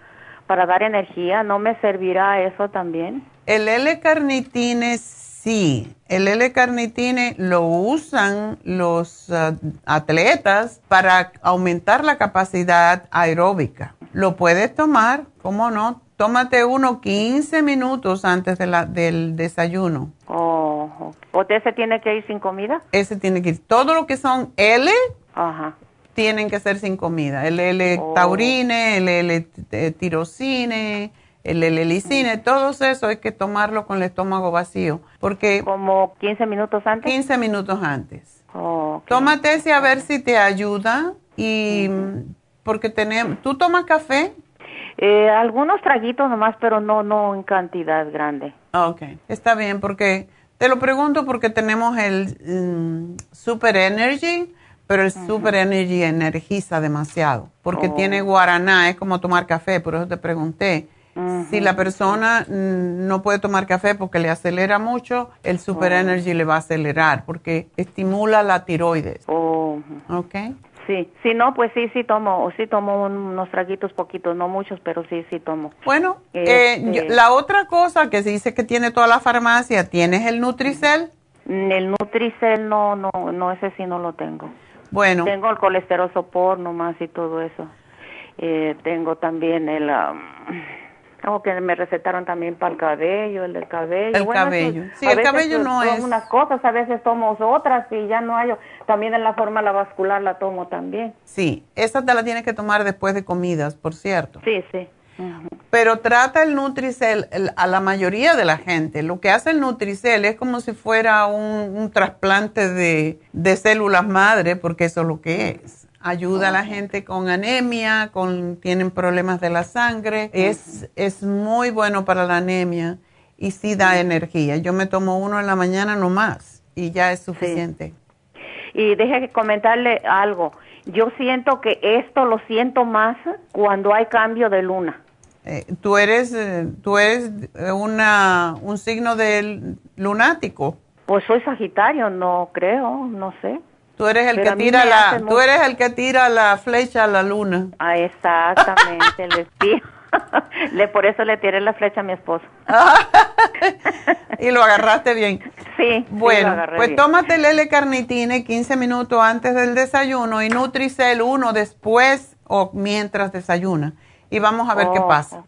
para dar energía, ¿no me servirá eso también? El L-carnitine sí. El L-carnitine lo usan los ah, atletas para aumentar la capacidad aeróbica. Lo puedes tomar, ¿cómo no? Tómate uno 15 minutos antes de la, del desayuno. Oh, Oh, ¿O ese tiene que ir sin comida? Ese tiene que ir. Todo lo que son L Ajá. tienen que ser sin comida. El Oh. taurine, el L eh, tirosine, el L lisine, Mm. todos eso hay que tomarlo con el estómago vacío, porque ¿Como 15 minutos antes? 15 minutos antes. Oh, ok. Tómate ese a ver si te ayuda y porque tenemos, ¿tú tomas café? Eh, algunos traguitos nomás, pero no, no en cantidad grande. Ah, Ok, está bien porque te lo pregunto porque tenemos el mm, Super Energy, pero el Super Energy energiza demasiado porque Oh. tiene guaraná, es como tomar café, por eso te pregunté. Si la persona no puede tomar café porque le acelera mucho, el Super Oh. Energy le va a acelerar porque estimula la tiroides. Oh, ¿Ok? sí, si no, pues sí, sí tomo, sí tomo unos traguitos poquitos, no muchos, pero sí, sí tomo. Bueno, eh, Este- yo- la otra cosa que se dice que tiene toda la farmacia, ¿tienes el Nutricel? Mm, El Nutricel no, no, no, ese sí no lo tengo. Bueno, Tengo el colesterol sopor nomás y todo eso. Eh, tengo también el... algo que me recetaron también para el cabello, el del cabello. El cabello. Sí, el cabello no tomo es- unas cosas, a veces tomo otras y ya no hay. También en la forma la vascular la tomo también. sí, esa te la tienes que tomar después de comidas, por cierto. Sí, sí. Pero trata el Nutricel el- a la mayoría de la gente. Lo que hace el Nutricel es como si fuera un, un trasplante de, de células madre, porque eso es lo que es. Ayuda a la gente con anemia, con tienen problemas de la sangre. Es, es muy bueno para la anemia y sí da energía. Yo me tomo uno en la mañana nomás y ya es suficiente. Y deje que comentarle algo. Yo siento que esto lo siento más cuando hay cambio de luna. Eh, tú eres, eh, tú eres eh, una, un signo del lunático. Pues soy Sagitario, no creo, no sé. Tú eres el Pero que tira la, tú mucho- eres el que tira la flecha a la luna. Ah, exactamente, le sí. *laughs* le por eso le tiré la flecha a mi esposo. *laughs* y lo agarraste bien. Sí, sí, lo Bueno, agarré pues bien. tómate el L-carnitine 15 minutos antes del desayuno y Nutricel uno después o mientras desayuna. Y vamos a ver qué Oh, pasa.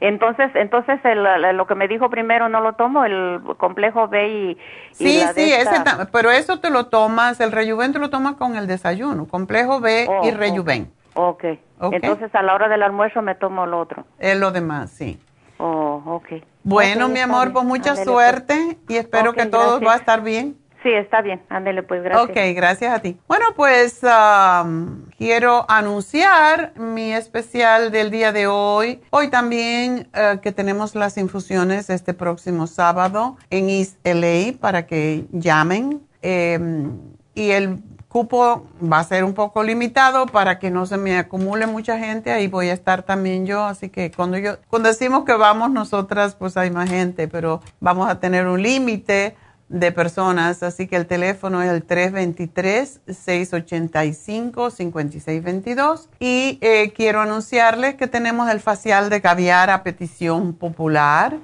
Entonces, entonces el- lo que me dijo primero no lo tomo, el complejo B y, y Sí, la sí, ese pero eso te lo tomas, el Rejuven te lo tomas con el desayuno, complejo B Oh, y. Rejuven. Ok. Ok. Entonces a la hora del almuerzo me tomo lo otro. Es lo demás, sí. Oh, ok. Bueno, mi amor, pues mucha Ándele, suerte y espero que todo gracias. va a estar bien. Sí, está bien. Ándele, pues, gracias. Ok, gracias a ti. Bueno, pues am, quiero anunciar mi especial del día de hoy. Hoy también eh, que tenemos las infusiones este próximo sábado en East LA para que llamen. Eh, y el cupo va a ser un poco limitado para que no se me acumule mucha gente. Ahí voy a estar también yo. Así que cuando yo, cuando decimos que vamos nosotras, pues hay más gente, pero vamos a tener un límite de personas, así que el teléfono es el 323-685-5622 y eh, quiero anunciarles que tenemos el facial de caviar a petición popular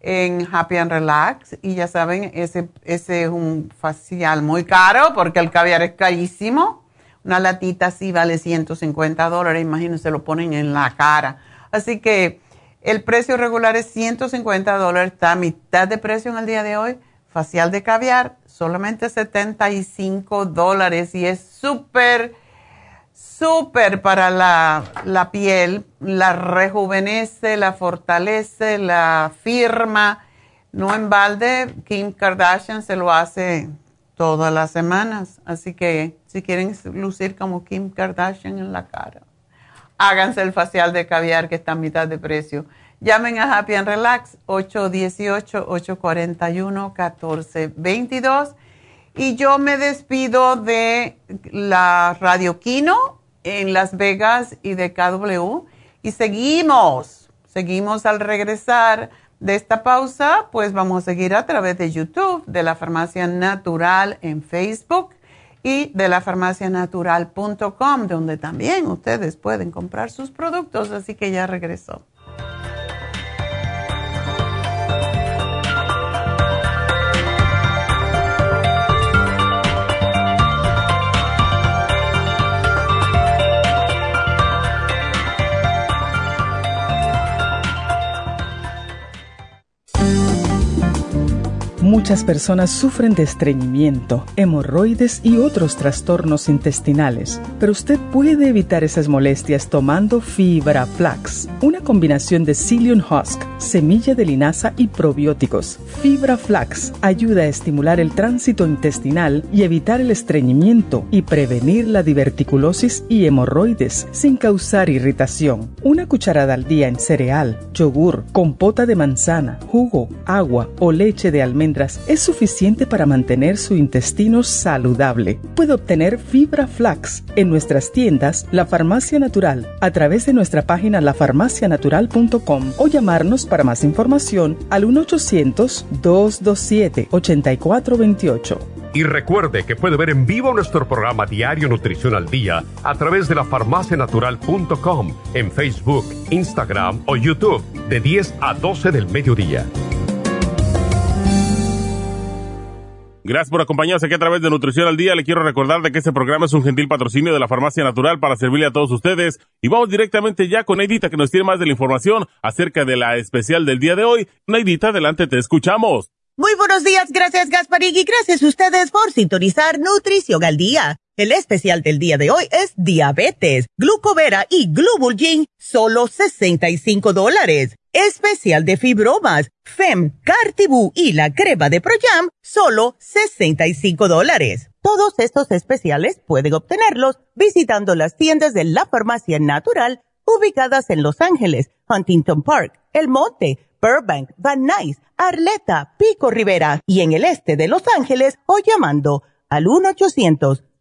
en Happy and Relax y ya saben, ese, ese es un facial muy caro porque el caviar es carísimo. Una latita así vale 150 dólares, imagínense, lo ponen en la cara. Así que el precio regular es 150 dólares, está a mitad de precio en el día de hoy. Facial de caviar, solamente 75 dólares y es súper, súper para la, la piel. La rejuvenece, la fortalece, la firma. No en balde, Kim Kardashian se lo hace todas las semanas. Así que si quieren lucir como Kim Kardashian en la cara, háganse el facial de caviar que está a mitad de precio. Llamen a Happy and Relax 818-841-1422. Y yo me despido de la Radio Kino en Las Vegas y de KW. Y seguimos, seguimos al regresar de esta pausa, pues vamos a seguir a través de YouTube, de la Farmacia Natural en Facebook y de la farmacianatural.com, donde también ustedes pueden comprar sus productos. Así que ya regresó. Muchas personas sufren de estreñimiento, hemorroides y otros trastornos intestinales, pero usted puede evitar esas molestias tomando fibra flax, una combinación de psyllium husk, semilla de linaza y probióticos. Fibra flax ayuda a estimular el tránsito intestinal y evitar el estreñimiento y prevenir la diverticulosis y hemorroides sin causar irritación. Una cucharada al día en cereal, yogur, compota de manzana, jugo, agua o leche de es suficiente para mantener su intestino saludable. Puede obtener fibra flax en nuestras tiendas La Farmacia Natural a través de nuestra página lafarmacianatural.com o llamarnos para más información al 1-800-227-8428. Y recuerde que puede ver en vivo nuestro programa Diario Nutrición al Día a través de la farmacianatural.com en Facebook, Instagram o YouTube de 10 a 12 del mediodía. Gracias por acompañarnos aquí a través de Nutrición al Día. Le quiero recordar de que este programa es un gentil patrocinio de la Farmacia Natural para servirle a todos ustedes. Y vamos directamente ya con Neidita que nos tiene más de la información acerca de la especial del día de hoy. Neidita, adelante, te escuchamos. Muy buenos días, gracias Gasparín y gracias a ustedes por sintonizar Nutrición al Día. El especial del día de hoy es diabetes, glucovera y glubulgin, solo 65 dólares. Especial de fibromas, FEM, Cartibú y la crema de Proyam, solo 65 dólares. Todos estos especiales pueden obtenerlos visitando las tiendas de la farmacia natural ubicadas en Los Ángeles, Huntington Park, El Monte, Burbank, Van Nuys, Arleta, Pico Rivera y en el este de Los Ángeles o llamando al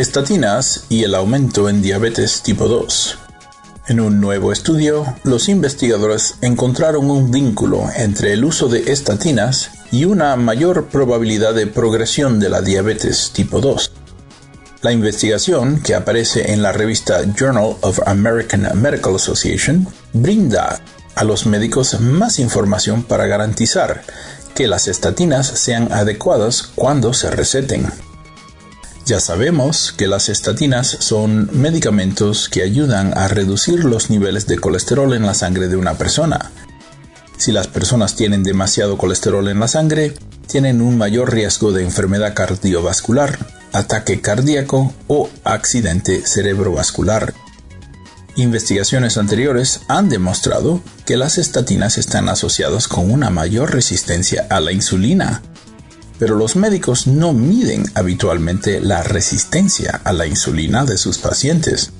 Estatinas y el aumento en diabetes tipo 2. En un nuevo estudio, los investigadores encontraron un vínculo entre el uso de estatinas y una mayor probabilidad de progresión de la diabetes tipo 2. La investigación, que aparece en la revista Journal of American Medical Association, brinda a los médicos más información para garantizar que las estatinas sean adecuadas cuando se receten. Ya sabemos que las estatinas son medicamentos que ayudan a reducir los niveles de colesterol en la sangre de una persona. Si las personas tienen demasiado colesterol en la sangre, tienen un mayor riesgo de enfermedad cardiovascular, ataque cardíaco o accidente cerebrovascular. Investigaciones anteriores han demostrado que las estatinas están asociadas con una mayor resistencia a la insulina, pero los médicos no miden habitualmente la resistencia a la insulina de sus pacientes.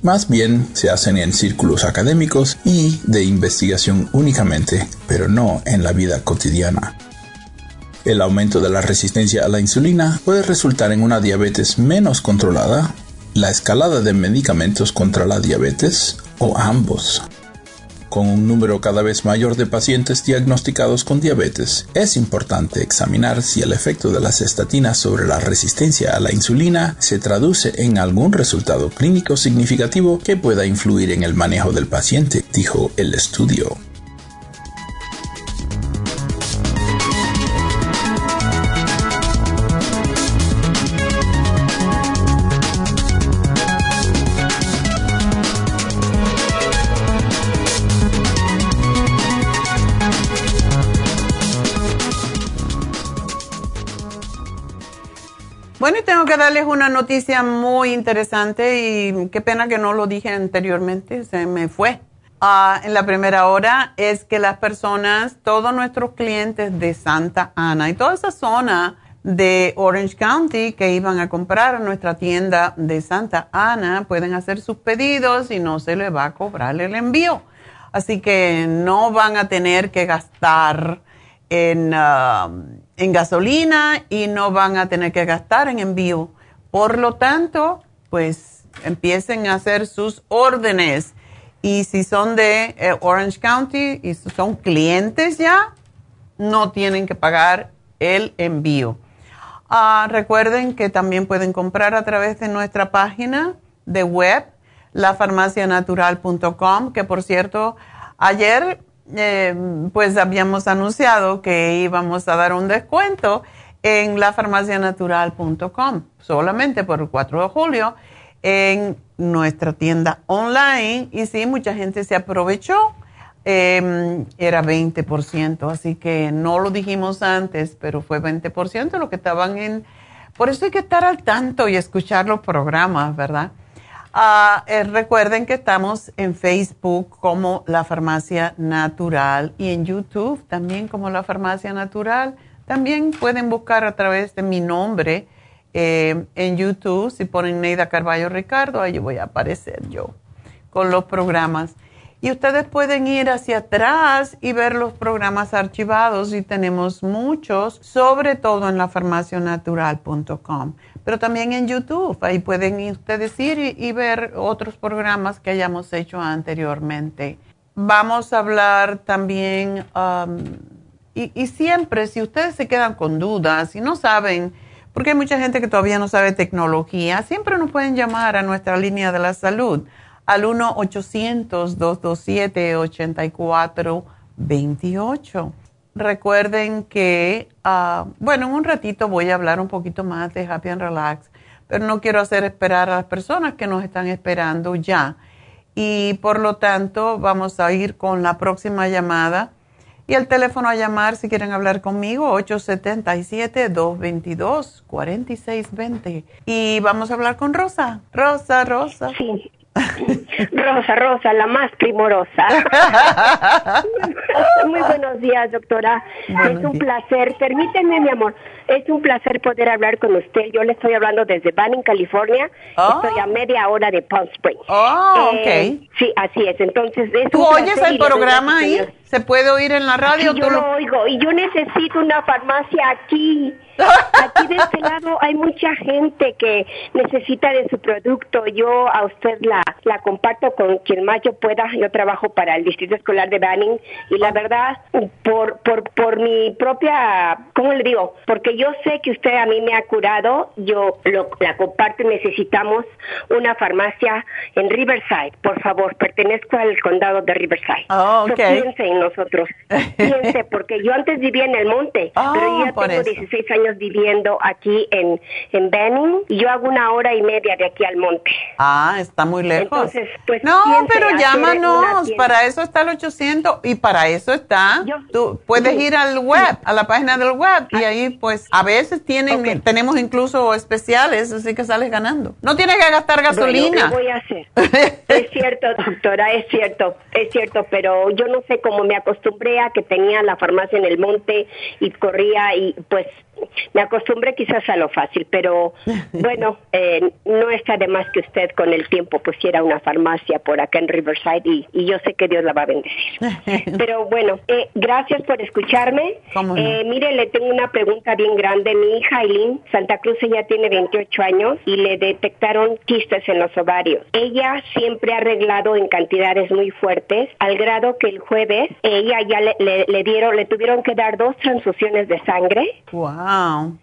Más bien se hacen en círculos académicos y de investigación únicamente, pero no en la vida cotidiana. El aumento de la resistencia a la insulina puede resultar en una diabetes menos controlada, la escalada de medicamentos contra la diabetes o ambos. Con un número cada vez mayor de pacientes diagnosticados con diabetes, es importante examinar si el efecto de las estatinas sobre la resistencia a la insulina se traduce en algún resultado clínico significativo que pueda influir en el manejo del paciente, dijo el estudio. Que darles una noticia muy interesante y qué pena que no lo dije anteriormente, se me fue. Ah, en la primera hora es que las personas, todos nuestros clientes de Santa Ana y toda esa zona de Orange County que iban a comprar a nuestra tienda de Santa Ana pueden hacer sus pedidos y no se les va a cobrar el envío. Así que no van a tener que gastar en... Ah, en gasolina y no van a tener que gastar en envío. Por lo tanto, pues empiecen a hacer sus órdenes. Y si son de eh, Orange County y son clientes ya, no tienen que pagar el envío. Ah, recuerden que también pueden comprar a través de nuestra página de web, lafarmacianatural.com, que por cierto, ayer eh, pues habíamos anunciado que íbamos a dar un descuento en lafarmacianatural.com, solamente por el 4 de julio, en nuestra tienda online. Y sí, mucha gente se aprovechó. Em, era 20%, así que no lo dijimos antes, pero fue 20% lo que estaban en... Por eso hay que estar al tanto y escuchar los programas, ¿verdad? Ah, eh, recuerden que estamos en Facebook como La Farmacia Natural y en YouTube también como La Farmacia Natural. También pueden buscar a través de mi nombre eh, en YouTube, si ponen Neida Carballo Ricardo, ahí voy a aparecer yo con los programas. Y ustedes pueden ir hacia atrás y ver los programas archivados y tenemos muchos, sobre todo en la farmacionatural.com, pero también en YouTube. Ahí pueden ustedes ir y, ver otros programas que hayamos hecho anteriormente. Vamos a hablar también, um, y, siempre, si ustedes se quedan con dudas y no saben, porque hay mucha gente que todavía no sabe tecnología, siempre nos pueden llamar a nuestra línea de la salud al 1-800-227-8428. Recuerden que, ah, bueno, en un ratito voy a hablar un poquito más de Happy and Relax, pero no quiero hacer esperar a las personas que nos están esperando ya. Y por lo tanto, vamos a ir con la próxima llamada. Y el teléfono a llamar si quieren hablar conmigo, 877-222-4620. Y vamos a hablar con Rosa. Rosa, Rosa. Sí. *laughs* Rosa, Rosa, la más primorosa. *laughs* Muy buenos días, doctora. es un placer. Permíteme, mi amor, es un placer poder hablar con usted. Yo le estoy hablando desde Banning, California. Oh. Estoy a media hora de Palm Springs. Oh, Eh, ok. sí, así es. Entonces, es ¿Tú un oyes el programa ahí? ¿Se puede oír en la radio? Sí, ¿Tú yo lo- lo oigo y yo necesito una farmacia aquí. *laughs* Aquí de este lado hay mucha gente que necesita de su producto. Yo a usted la, la comparto con quien más yo pueda. Yo trabajo para el Distrito Escolar de Banning y la verdad, por, por, por mi propia, ¿cómo le digo? Porque yo sé que usted a mí me ha curado, yo lo, la comparto y necesitamos una farmacia en Riverside. Por favor, pertenezco al condado de Riverside. Oh, So, ok. piense en nosotros. Piense, *laughs* porque yo antes vivía en el monte, Ah, pero yo ya tengo eso. 16 años viviendo aquí en, en Banning y yo hago una hora y media de aquí al monte. Ah, está muy lejos. Entonces, pues, no, pero llámanos, para eso está el 800 y para eso está. Yo- Tú puedes sí, ir al web, a la página del web y ahí pues a veces tienen tenemos incluso especiales, así que sales ganando. No tienes que gastar gasolina. Bueno, ¿qué voy a hacer? *laughs* es cierto, doctora, es cierto, es cierto, pero yo no sé cómo me acostumbré a que tenía la farmacia en el monte y corría y pues me acostumbré quizás a lo fácil, pero *laughs* bueno, eh, no está de más que usted con el tiempo pusiera una farmacia por acá en Riverside y, y yo sé que Dios la va a bendecir. *laughs* Pero bueno, eh, gracias por escucharme. Eh, mire, le tengo una pregunta bien grande. Mi hija Aileen Santa Cruz ella tiene 28 años y le detectaron quistes en los ovarios. Ella siempre ha arreglado en cantidades muy fuertes, al grado que el jueves ella ya le, le- le dieron, le tuvieron que dar dos transfusiones de sangre wow.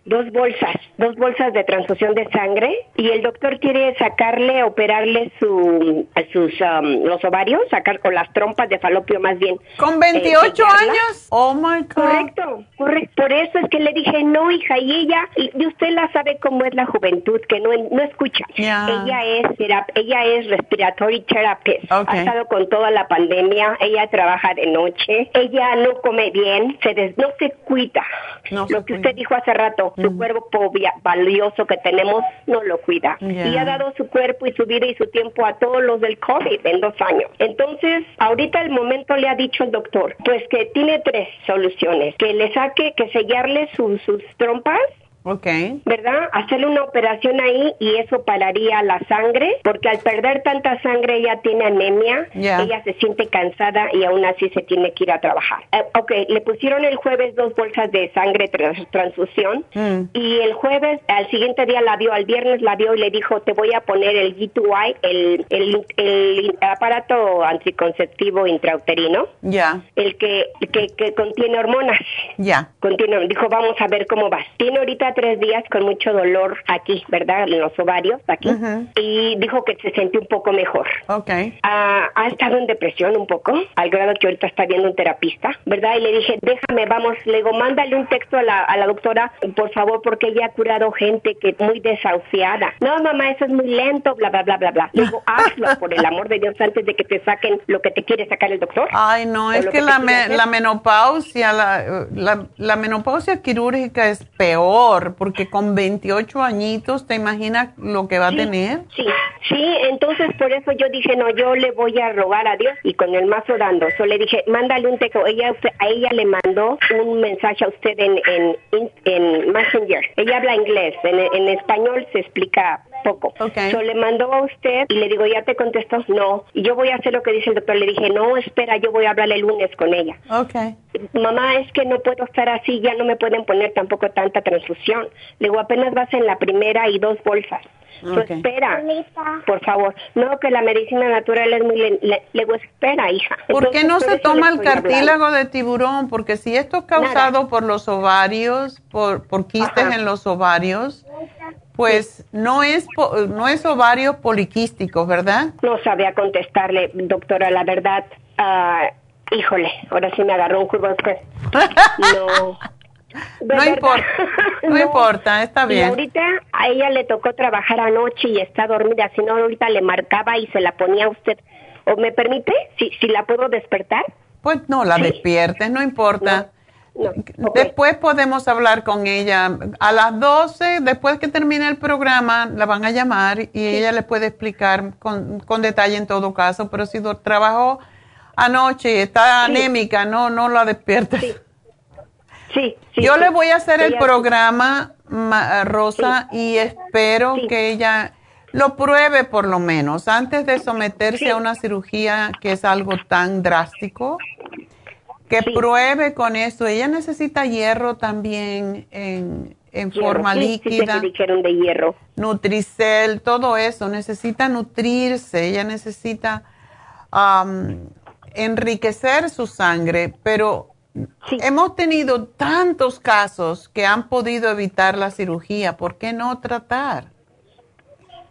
Dos bolsas, dos bolsas de transfusión de sangre y el doctor quiere sacarle, operarle su, sus um, los ovarios, sacar con las trompas de falopio más bien. Con eh, 28 sellarla. años. Oh my god. Correcto, correcto. Por eso es que le dije, no, hija, y ella, y usted la sabe cómo es la juventud, que no, no escucha. Ella es ella es respiratory therapist. Ok. Ha estado con toda la pandemia, ella trabaja de noche, ella no come bien, se des- no se cuida. No se Lo que cuida. usted dijo hace rato, su cuerpo via- valioso que tenemos, no lo cuida. Y ha dado su cuerpo y su vida y su tiempo a todos los del COVID en dos años. Entonces, ahorita el momento le ha dicho el doctor, pues que tiene tres soluciones, que le saque, que sellarle sus trompas Ok. ¿Verdad? Hacerle una operación ahí y eso pararía la sangre, porque al perder tanta sangre ella tiene anemia, Ya. ella se siente cansada y aún así se tiene que ir a trabajar. Eh, ok, le pusieron el jueves dos bolsas de sangre tras transfusión Mm. y el jueves, al siguiente día la vio, al viernes la vio y le dijo, te voy a poner el G2Y, el, el, el aparato anticonceptivo intrauterino, Ya, el que, que, que contiene hormonas. ya. Continuo, dijo, vamos a ver cómo vas. Tiene ahorita tres días con mucho dolor aquí, ¿verdad? En los ovarios, aquí. Y dijo que se sintió un poco mejor. Ok. Ah, ha estado en depresión un poco, al grado que ahorita está viendo un terapista, ¿verdad? Y le dije, déjame, vamos, le digo, mándale un texto a la, a la doctora, por favor, porque ella ha curado gente que muy desahuciada. No, mamá, eso es muy lento, bla, bla, bla, bla, bla. Le digo, hazlo, por el amor de Dios, antes de que te saquen lo que te quiere sacar el doctor. Ay, no, es que la, me- la menopausia, la, la, la menopausia quirúrgica es peor, porque con 28 añitos, ¿te imaginas lo que va a tener? Sí, sí, entonces por eso yo dije, no, yo le voy a rogar a Dios y con el mazo dando. So le dije, mándale un texto. Ella, usted- a ella le mandó un mensaje a usted en, en, en Messenger. Ella habla inglés, en, en español se explica poco. Ok. So le mandó a usted y le digo, ¿ya te contestó? No. Y yo voy a hacer lo que dice el doctor. Le dije, no, espera, yo voy a hablar el lunes con ella. Ok. Mamá, es que no puedo estar así, ya no me pueden poner tampoco tanta transfusión. Le digo, apenas vas en la primera y dos bolsas. So, Ok. espera, por favor. No, que la medicina natural es muy... Le, le- le digo, espera, hija. ¿Por qué Entonces, no por se toma el estoy hablando. cartílago de tiburón? Porque si esto es causado por los ovarios, por, por quistes Ajá. en los ovarios, pues no es no es ovarios poliquísticos, ¿verdad? No sabía contestarle, doctora, la verdad. ah, híjole, ahora sí me agarró un curvo. *laughs* No. No verdad. importa, *laughs* no importa, está Y bien. ahorita a ella le tocó trabajar anoche y está dormida, si no ahorita le marcaba y se la ponía a usted. ¿O me permite? Si, si la puedo despertar. Pues no la Sí. despiertes, no importa. No. Después podemos hablar con ella. A las 12, después que termine el programa, la van a llamar y ella le puede explicar con, con detalle en todo caso. Pero si trabajó anoche y está Sí. anémica, no, no la despiertes. Sí. Sí, sí, Yo sí. le voy a hacer el programa, ma- Rosa, y espero Sí. que ella lo pruebe por lo menos antes de someterse Sí. a una cirugía que es algo tan drástico. Que Sí. pruebe con eso. Ella necesita hierro también en, en Hierro. forma Sí, sí, líquida, que dijeron de hierro. Nutricel, todo eso. Necesita nutrirse. Ella necesita enriquecer su sangre, pero Sí. hemos tenido tantos casos que han podido evitar la cirugía. ¿Por qué no tratar?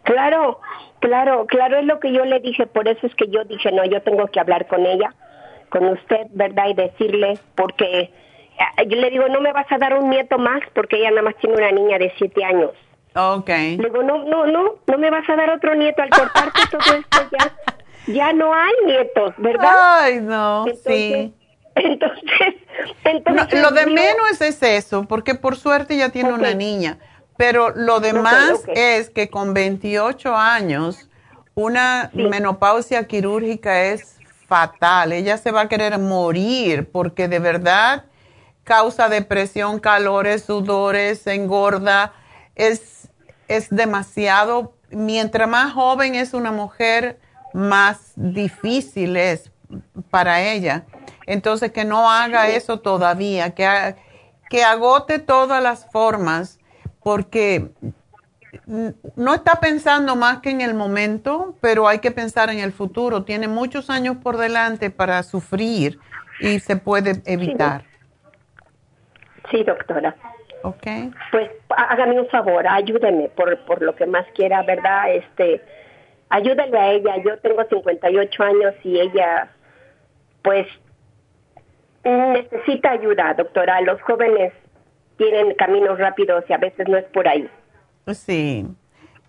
Claro, claro, claro, es lo que yo le dije, por eso es que yo dije, no, yo tengo que hablar con ella, con usted, ¿verdad? Y decirle, porque eh, yo le digo, no me vas a dar un nieto más, porque ella nada más tiene una niña de siete años. Ok. Le digo, no, no, no, no me vas a dar otro nieto, al cortarte todo esto ya, *laughs* ya no hay nietos, ¿verdad? Ay, no, sí. Entonces, No, entonces... lo de menos es eso, porque por suerte ya tiene una niña. Pero lo demás es que con 28 años, una Sí. menopausia quirúrgica es fatal. Ella se va a querer morir porque de verdad causa depresión, calores, sudores, engorda. Es, es demasiado. Mientras más joven es una mujer, más difícil es para ella. Entonces, que no haga eso todavía, que, ha- que agote todas las formas, porque no está pensando más que en el momento, pero hay que pensar en el futuro. Tiene muchos años por delante para sufrir y se puede evitar. Sí, doctora. ¿Ok? pues há- hágame un favor, ayúdeme por, por lo que más quiera, ¿verdad? Este, ayúdale a ella. Yo tengo 58 años y ella, pues, necesita ayuda, doctora. Los jóvenes tienen caminos rápidos y a veces no es por ahí. Sí.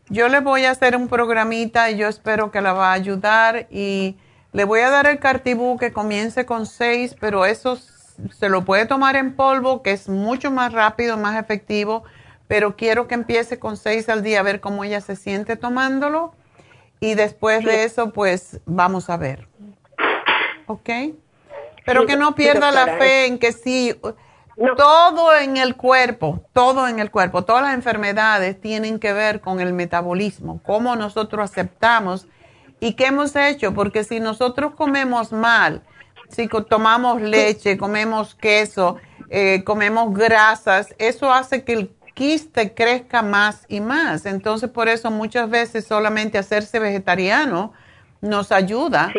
Yo le voy a hacer un programita y yo espero que la va a ayudar y le voy a dar el cartibú que comience con seis, pero eso se lo puede tomar en polvo, que es mucho más rápido, más efectivo, pero quiero que empiece con seis al día a ver cómo ella se siente tomándolo y después de eso pues vamos a ver. ¿Ok? Pero Sí, que no sí, pierda la fe en que sí. Todo en el cuerpo, todo en el cuerpo, todas las enfermedades tienen que ver con el metabolismo, cómo nosotros aceptamos y qué hemos hecho, porque si nosotros comemos mal, si tomamos leche, comemos queso, eh, comemos grasas, eso hace que el quiste crezca más y más. Entonces, por eso muchas veces solamente hacerse vegetariano nos ayuda.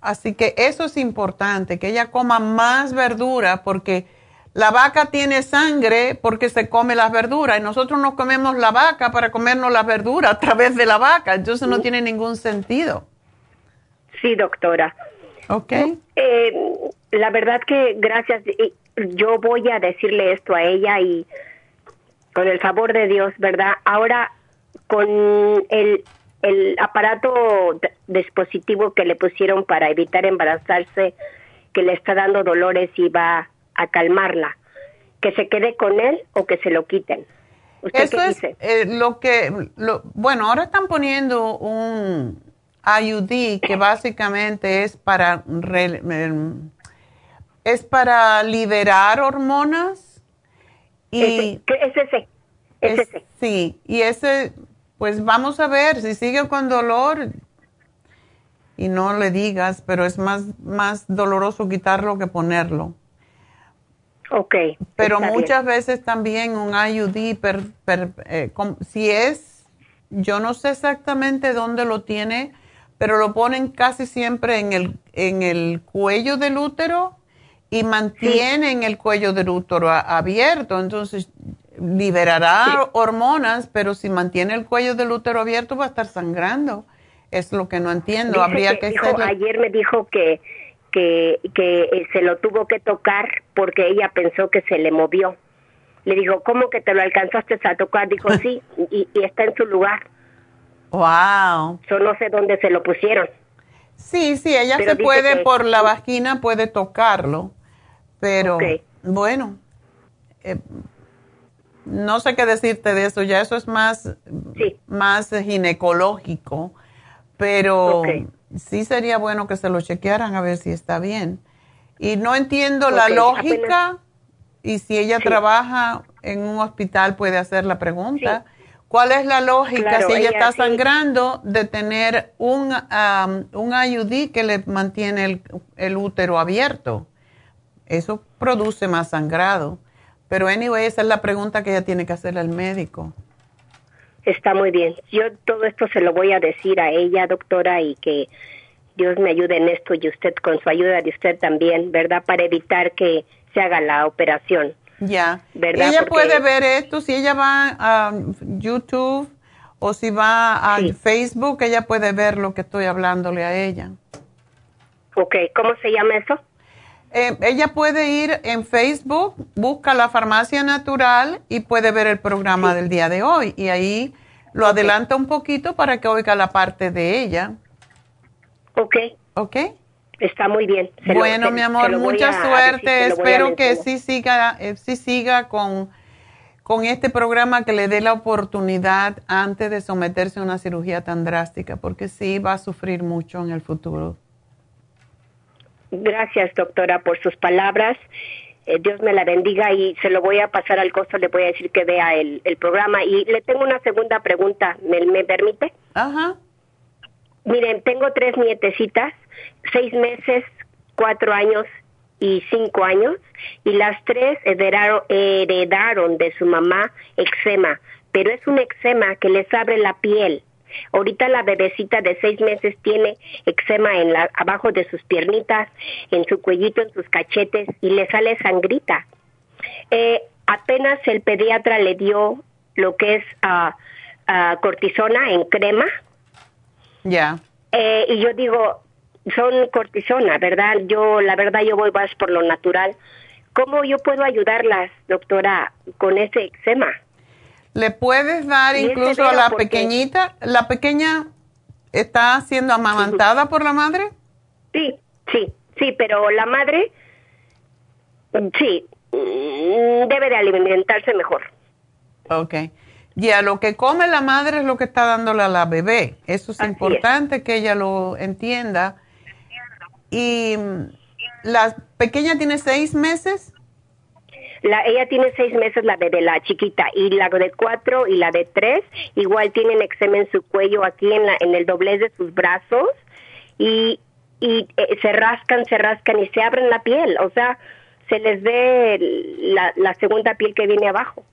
Así que eso es importante, que ella coma más verdura porque la vaca tiene sangre porque se come las verduras y nosotros no comemos la vaca para comernos la verdura a través de la vaca. Entonces no tiene ningún sentido. Sí, doctora. Ok. Eh, la verdad que gracias. Yo voy a decirle esto a ella y con el favor de Dios, ¿verdad? Ahora, con el, el aparato dispositivo que le pusieron para evitar embarazarse, que le está dando dolores y va a calmarla, que se quede con él o que se lo quiten. ¿Usted Eso es eh, lo que, lo, bueno, ahora están poniendo un IUD que *clears throat* básicamente es para, em, es para liberar hormonas y ese, ese, sí, y ese, pues vamos a ver, si sigue con dolor y no le digas, pero es más, más doloroso quitarlo que ponerlo. Ok. Pero muchas veces también un IUD, per, eh, si es, yo no sé exactamente dónde lo tiene, pero lo ponen casi siempre en el, en el cuello del útero y mantienen el cuello del útero abierto, entonces liberará hormonas, pero si mantiene el cuello del útero abierto va a estar sangrando. Es lo que no entiendo. Habría que, Ayer me dijo que, que, que eh, se lo tuvo que tocar porque ella pensó que se le movió. Le dijo, ¿cómo que te lo alcanzaste a tocar? Dijo, *laughs* sí, y, está en su lugar. Wow. Yo no sé dónde se lo pusieron. Sí, sí, ella se puede, por la vagina puede tocarlo. Pero bueno, eh, no sé qué decirte de eso, ya eso es más, más ginecológico, pero sí sería bueno que se lo chequearan a ver si está bien. Y no entiendo la lógica y si ella trabaja en un hospital puede hacer la pregunta. ¿Cuál es la lógica si ella, está sangrando de tener un, un IUD que le mantiene el, el útero abierto? eso produce más sangrado. Pero anyway, esa es la pregunta que ella tiene que hacerle al médico. Está muy bien. Yo todo esto se lo voy a decir a ella, doctora, y que Dios me ayude en esto y usted con su ayuda de usted también, ¿verdad? Para evitar que se haga la operación. Ya. ¿verdad? Ella puede ver esto si ella va a YouTube o si va a Facebook, ella puede ver lo que estoy hablándole a ella. Ok, ¿cómo se llama eso? Eh, ella puede ir en Facebook, busca la farmacia natural y puede ver el programa del día de hoy. Y ahí lo adelanta un poquito para que oiga la parte de ella. Ok. Ok. Está muy bien. bueno, mi amor, mucha suerte. Espero que sí siga, eh, sí siga con, con este programa que le dé la oportunidad antes de someterse a una cirugía tan drástica, porque sí va a sufrir mucho en el futuro. Gracias, doctora, por sus palabras. Eh, Dios me la bendiga y se lo voy a pasar al costo, le voy a decir que vea el, el programa. Y le tengo una segunda pregunta, ¿me, me permite? Ajá. Miren, tengo tres nietecitas, seis meses, cuatro años y cinco años, y las tres heredaron, heredaron de su mamá eczema, pero es un eczema que les abre la piel Ahorita la bebecita de seis meses tiene eczema en la, abajo de sus piernitas, en su cuellito, en sus cachetes y le sale sangrita. Eh, apenas el pediatra le dio lo que es uh, cortisona en crema. Ya. Eh, y yo digo, son cortisona, ¿verdad? Yo, la verdad, yo voy más por lo natural. ¿Cómo yo puedo ayudarlas, doctora, con ese eczema? Le puedes dar incluso a la pequeñita. ¿La pequeña está siendo amamantada por la madre? Sí, sí, sí, pero la madre, sí, mm, debe de alimentarse mejor. Ok. Ya, lo que come la madre es lo que está dándole a la bebé. Eso es importante que ella lo entienda. ¿Y mm, la pequeña tiene seis meses? La, ella tiene seis meses, la bebé, la chiquita, y la de cuatro y la de tres, igual tienen eczema en su cuello, aquí en, la, en el doblez de sus brazos, y, y eh, se rascan, se rascan y se abren la piel, o sea, se les ve la, la segunda piel que viene abajo.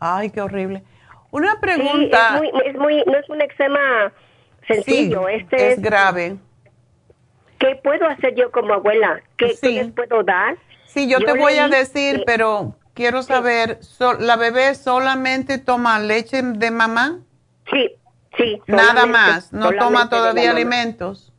Ay, qué horrible. Una pregunta. Sí, es, muy, no es un eczema sencillo, este es, grave. ¿Qué puedo hacer yo como abuela? ¿Qué, les puedo dar? Sí, yo, te voy a decir, pero quiero saber, ¿la bebé solamente toma leche de mamá? Sí, sí. Nada más, no toma todavía alimentos.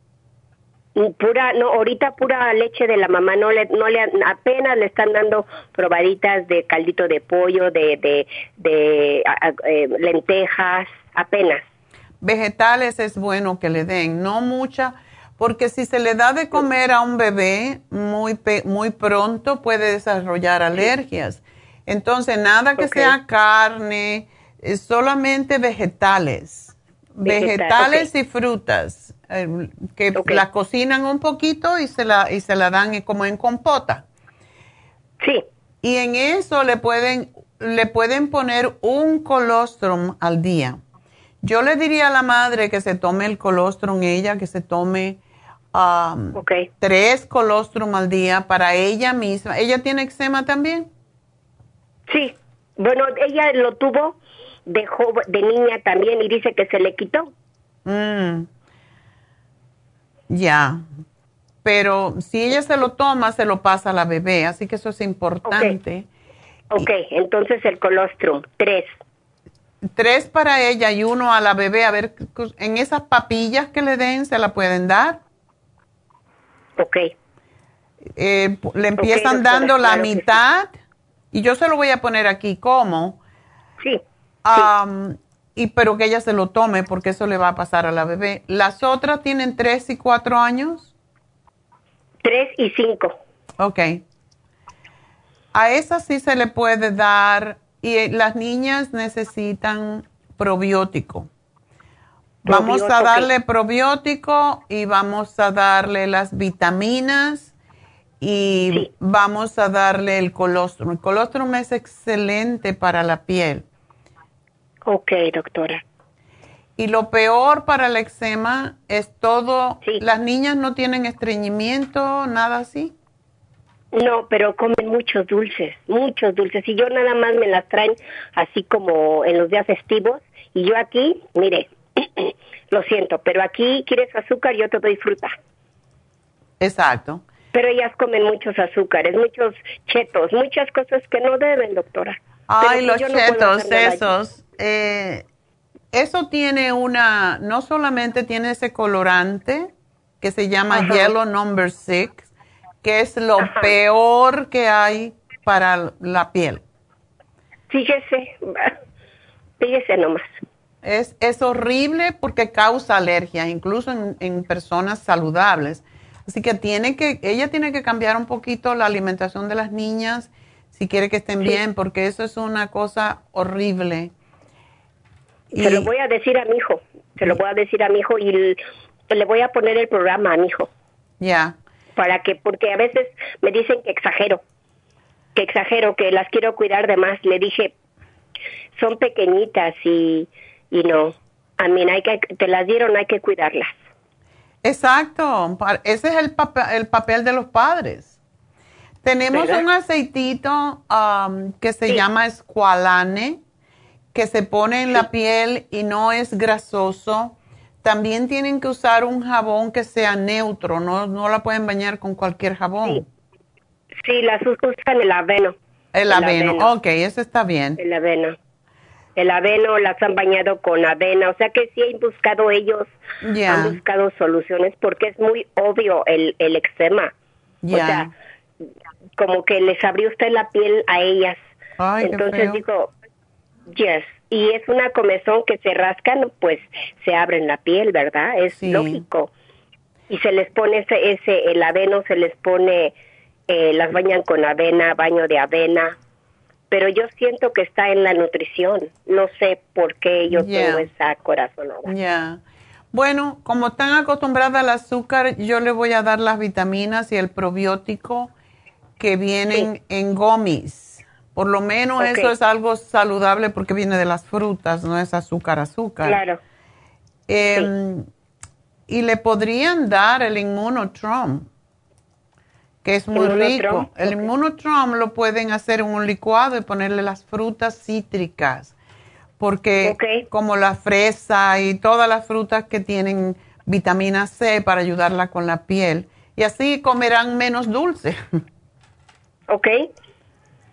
Pura, no, ahorita pura leche de la mamá, no le, no le, apenas le están dando probaditas de caldito de pollo, de, de, de eh, lentejas, apenas. Vegetales es bueno que le den, no mucha porque si se le da de comer a un bebé muy, muy pronto puede desarrollar alergias. Entonces, nada que sea carne, solamente vegetales. Vegetales y frutas, eh, que la cocinan un poquito y se la, y se la dan como en compota. Sí. Y en eso le pueden, le pueden poner un colostrum al día. Yo le diría a la madre que se tome el colostrum ella, que se tome um, tres colostrum al día para ella misma. ¿Ella tiene eczema también? Sí, bueno, ella lo tuvo de, de niña también y dice que se le quitó. Mm. Ya, pero si ella se lo toma, se lo pasa a la bebé, así que eso es importante. Ok, entonces el colostrum, tres. Tres para ella y uno a la bebé. A ver, en esas papillas que le den, ¿se la pueden dar? Ok. Eh, le empiezan dando la mitad y yo se lo voy a poner aquí como. Sí. y pero que ella se lo tome porque eso le va a pasar a la bebé. ¿Las otras tienen tres y cuatro años? Tres y cinco. Ok. A esas sí se le puede dar y eh, las niñas necesitan probiótico. Vamos a darle probiótico y vamos a darle las vitaminas y vamos a darle el colostrum. El colostrum es excelente para la piel. Ok, doctora. Y lo peor para el eczema es todo, las niñas no tienen estreñimiento, nada así. No, pero comen muchos dulces, muchos dulces. Y yo nada más me las traen así como en los días festivos. Y yo aquí, mire, *clears throat* lo siento, pero aquí quieres azúcar, yo te doy fruta. Exacto. Pero ellas comen muchos azúcares, muchos chetos, muchas cosas que no deben, doctora. Ay, los chetos, esos. Eh, eso tiene una, no solamente tiene ese colorante que se llama Yellow Number Six, que es lo peor que hay para la piel. Fíjese, *laughs* fíjese nomás. Es, es horrible porque causa alergia, incluso en, personas saludables. Así que tiene que, ella tiene que cambiar un poquito la alimentación de las niñas si quiere que estén bien, porque eso es una cosa horrible. Se lo voy a decir a mi hijo, se lo voy a decir a mi hijo y le voy a poner el programa a mi hijo. Ya. Para que, porque a veces me dicen que exagero, que exagero, que las quiero cuidar de más. Le dije, son pequeñitas y y no, a mí hay que, te las dieron, hay que cuidarlas. Exacto, ese es el, papel, el papel de los padres. Tenemos un aceitito um, que se llama escualane, que se pone en la piel y no es grasoso. También tienen que usar un jabón que sea neutro, no, no la pueden bañar con cualquier jabón. Sí, las usan el aveno. El, el aveno. aveno, ok, eso está bien. El aveno el aveno, las han bañado con avena, o sea que sí han buscado ellos, han buscado soluciones porque es muy obvio el, el eczema. O sea, como que les abrió usted la piel a ellas. Entonces digo, yes, y es una comezón que se rascan, pues se abren la piel, ¿verdad? Es lógico. Y se les pone ese, ese, el aveno se les pone, eh, las bañan con avena, baño de avena, pero yo siento que está en la nutrición. No sé por qué yo tengo esa corazonada. Ya. Bueno, como están acostumbrada al azúcar, yo le voy a dar las vitaminas y el probiótico que vienen en gomis Por lo menos eso es algo saludable porque viene de las frutas, no es azúcar, azúcar. Claro. Em, y le podrían dar el inmunotrom, que es muy rico. El inmunotrom lo pueden hacer en un licuado y ponerle las frutas cítricas, porque como la fresa y todas las frutas que tienen vitamina C para ayudarla con la piel, y así comerán menos dulce. *laughs* Ok.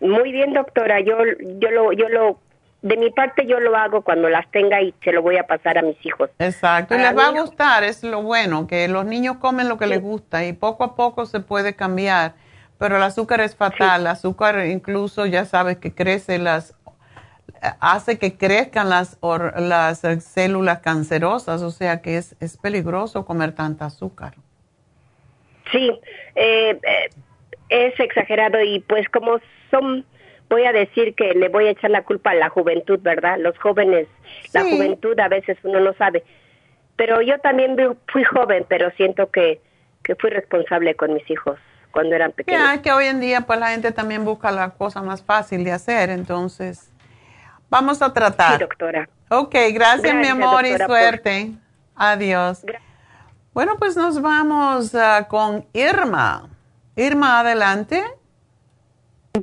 Muy bien, doctora. Yo, yo lo, yo lo, de mi parte yo lo hago cuando las tenga y se lo voy a pasar a mis hijos. Exacto. y les va a gustar, es lo bueno, que los niños comen lo que les gusta y poco a poco se puede cambiar. Pero el azúcar es fatal. El azúcar incluso ya sabes que crece las hace que crezcan las, las células cancerosas, o sea que es, es peligroso comer tanta azúcar. Sí, eh, eh es exagerado y pues como son, voy a decir que le voy a echar la culpa a la juventud, ¿verdad? Los jóvenes, la juventud a veces uno no sabe. Pero yo también fui joven, pero siento que, que fui responsable con mis hijos cuando eran pequeños. Ya, que hoy en día pues la gente también busca la cosa más fácil de hacer, entonces vamos a tratar. Sí, doctora. Ok, gracias, mi amor y suerte. Adiós. Bueno, pues nos vamos ah, con Irma. Irma, adelante.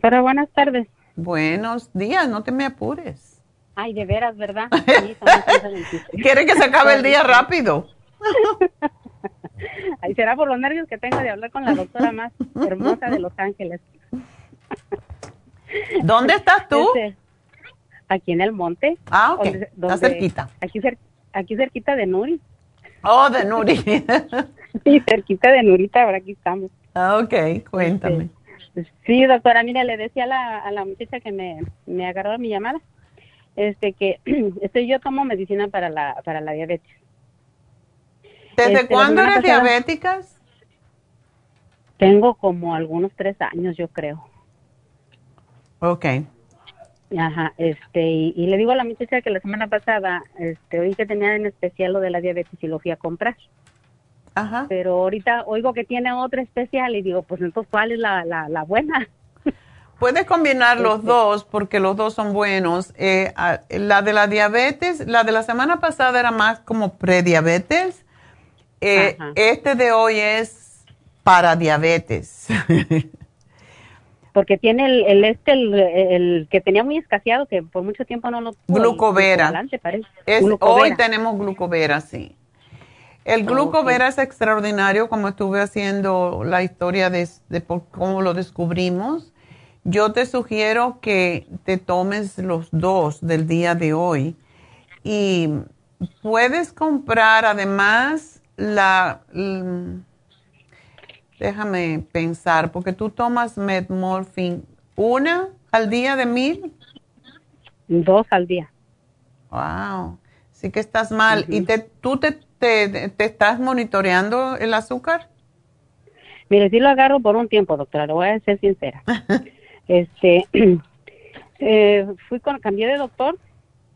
Pero buenas tardes. Buenos días, no te me apures. Ay, de veras, ¿verdad? *laughs* ¿Quiere que se acabe el día rápido? *laughs* Ay, será por los nervios que tengo de hablar con la doctora más hermosa de Los Ángeles. ¿Dónde estás tú? Este, aquí en el monte. Ah, ok. Está cerquita. Aquí, aquí cerquita de Nuri. Oh, de Nuri. *laughs* sí, cerquita de Nurita, ahora aquí estamos. Ah, ok, cuéntame. Sí, doctora, mira, le decía a la, a la muchacha que me, me agarró mi llamada, este que *clears throat* estoy yo tomo medicina para la, para la diabetes. ¿Desde este, cuándo eres diabética? Tengo como algunos tres años, yo creo. Ok. Ajá, este, y, y, le digo a la muchacha que la semana pasada, este, oí que tenía en especial lo de la diabetes y lo fui a comprar. Ajá. Pero ahorita oigo que tiene otra especial y digo, pues entonces, ¿cuál es la, la, buena? *laughs* Puedes combinar los este. dos porque los dos son buenos. Eh, la de la diabetes, la de la semana pasada era más como prediabetes. Eh, este de hoy es para diabetes. *laughs* porque tiene el, el este el, que tenía muy escaseado que por mucho tiempo no lo glucovera. hoy tenemos glucovera, sí. El glucovera es extraordinario, como estuve haciendo la historia de, cómo lo descubrimos. Yo te sugiero que te tomes los dos del día de hoy y puedes comprar además la... déjame pensar, porque tú tomas Medmorphine una al día de mil. Dos al día. Wow, sí que estás mal. ¿Y te, tú te te, estás monitoreando el azúcar? Mire, sí lo agarro por un tiempo, doctora, le voy a ser sincera. *laughs* este, *clears throat* eh, fui con, cambié de doctor